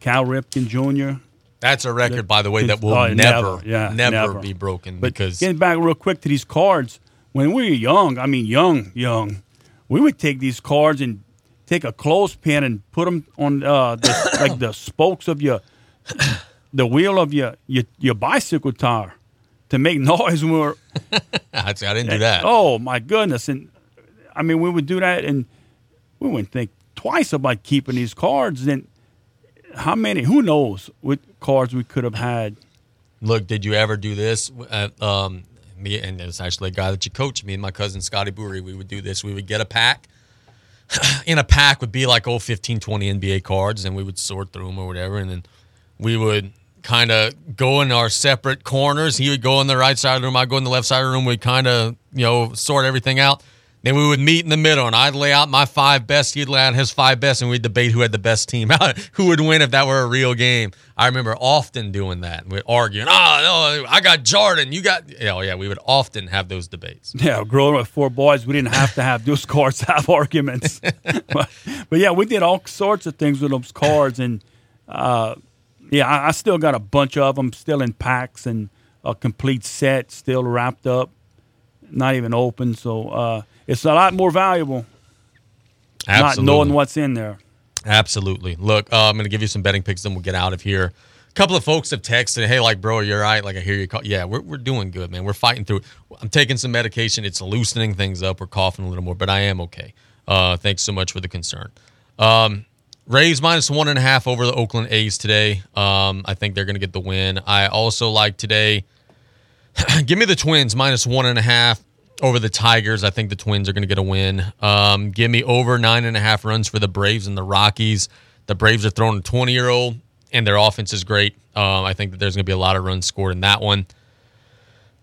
S2: Cal Ripken Jr.
S1: That's a record, by the way, that will
S2: Oh,
S1: never,
S2: yeah,
S1: never, be broken
S2: But
S1: because
S2: getting back real quick to these cards, when we were young, I mean young, young, we would take these cards and take a clothespin and put them on uh, the, like the spokes of your the wheel of your your, your bicycle tire to make noise when we were
S1: I didn't do that.
S2: Oh my goodness! And I mean, we would do that, and we wouldn't think twice about keeping these cards. And how many? Who knows what cards we could have had?
S1: Look, did you ever do this? Uh, um, me and it's actually a guy that you coach. Me and my cousin Scotty Brewery, we would do this. We would get a pack. In a pack would be like oh 15, 20 NBA cards, and we would sort through them or whatever, and then we would kind of go in our separate corners. He would go on the right side of the room. I'd go in the left side of the room. We'd kind of you know sort everything out. Then we would meet in the middle, and I'd lay out my five best. He'd lay out his five best, and we'd debate who had the best team, who would win if that were a real game. I remember often doing that. We'd argue, oh, no, I got Jordan, you got. Oh, yeah, we would often have those debates.
S2: Yeah, growing up with four boys, we didn't have to have those cards have arguments. but, but yeah, we did all sorts of things with those cards, and uh, yeah, I, I still got a bunch of them still in packs and a complete set still wrapped up, not even open. So uh, it's a lot more valuable not knowing what's in there.
S1: Absolutely. Look, uh, I'm going to give you some betting picks, then we'll get out of here. A couple of folks have texted, hey, like, bro, you're right. Like, I hear you call. Yeah, we're, we're doing good, man. We're fighting through it. I'm taking some medication. It's loosening things up. We're coughing a little more, but I am okay. Uh, thanks so much for the concern. Um, Rays minus one and a half over the Oakland A's today. Um, I think they're going to get the win. I also like today. give me the Twins minus one and a half over the Tigers. I think the Twins are going to get a win. Um, give me over nine and a half runs for the Braves and the Rockies. The Braves are throwing a 20 year old, and their offense is great. Um, I think that there's going to be a lot of runs scored in that one.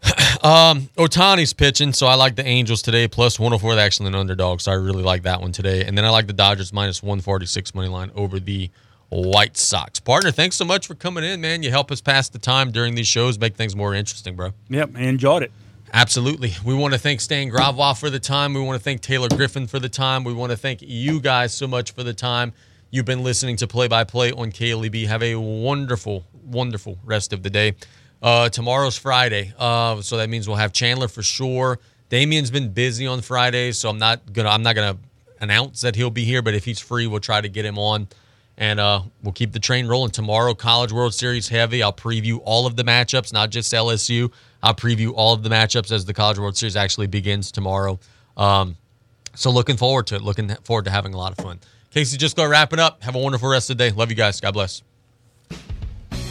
S1: um, Ohtani's pitching, so I like the Angels today, plus 104. They're actually an underdog, so I really like that one today. And then I like the Dodgers minus 146 money line over the White Sox. Partner, thanks so much for coming in, man. You help us pass the time during these shows, make things more interesting, bro.
S2: Yep, I enjoyed it.
S1: Absolutely. We want to thank Stan Gravois for the time. We want to thank Taylor Griffin for the time. We want to thank you guys so much for the time. You've been listening to Play by Play on KLEB. Have a wonderful, wonderful rest of the day. Uh, tomorrow's Friday, uh, so that means we'll have Chandler for sure. Damien's been busy on Fridays, so I'm not gonna I'm not gonna announce that he'll be here. But if he's free, we'll try to get him on, and uh, we'll keep the train rolling. Tomorrow, College World Series heavy. I'll preview all of the matchups, not just LSU. I'll preview all of the matchups as the College World Series actually begins tomorrow. Um, so looking forward to it. Looking forward to having a lot of fun. Casey, just go wrapping up. Have a wonderful rest of the day. Love you guys. God bless.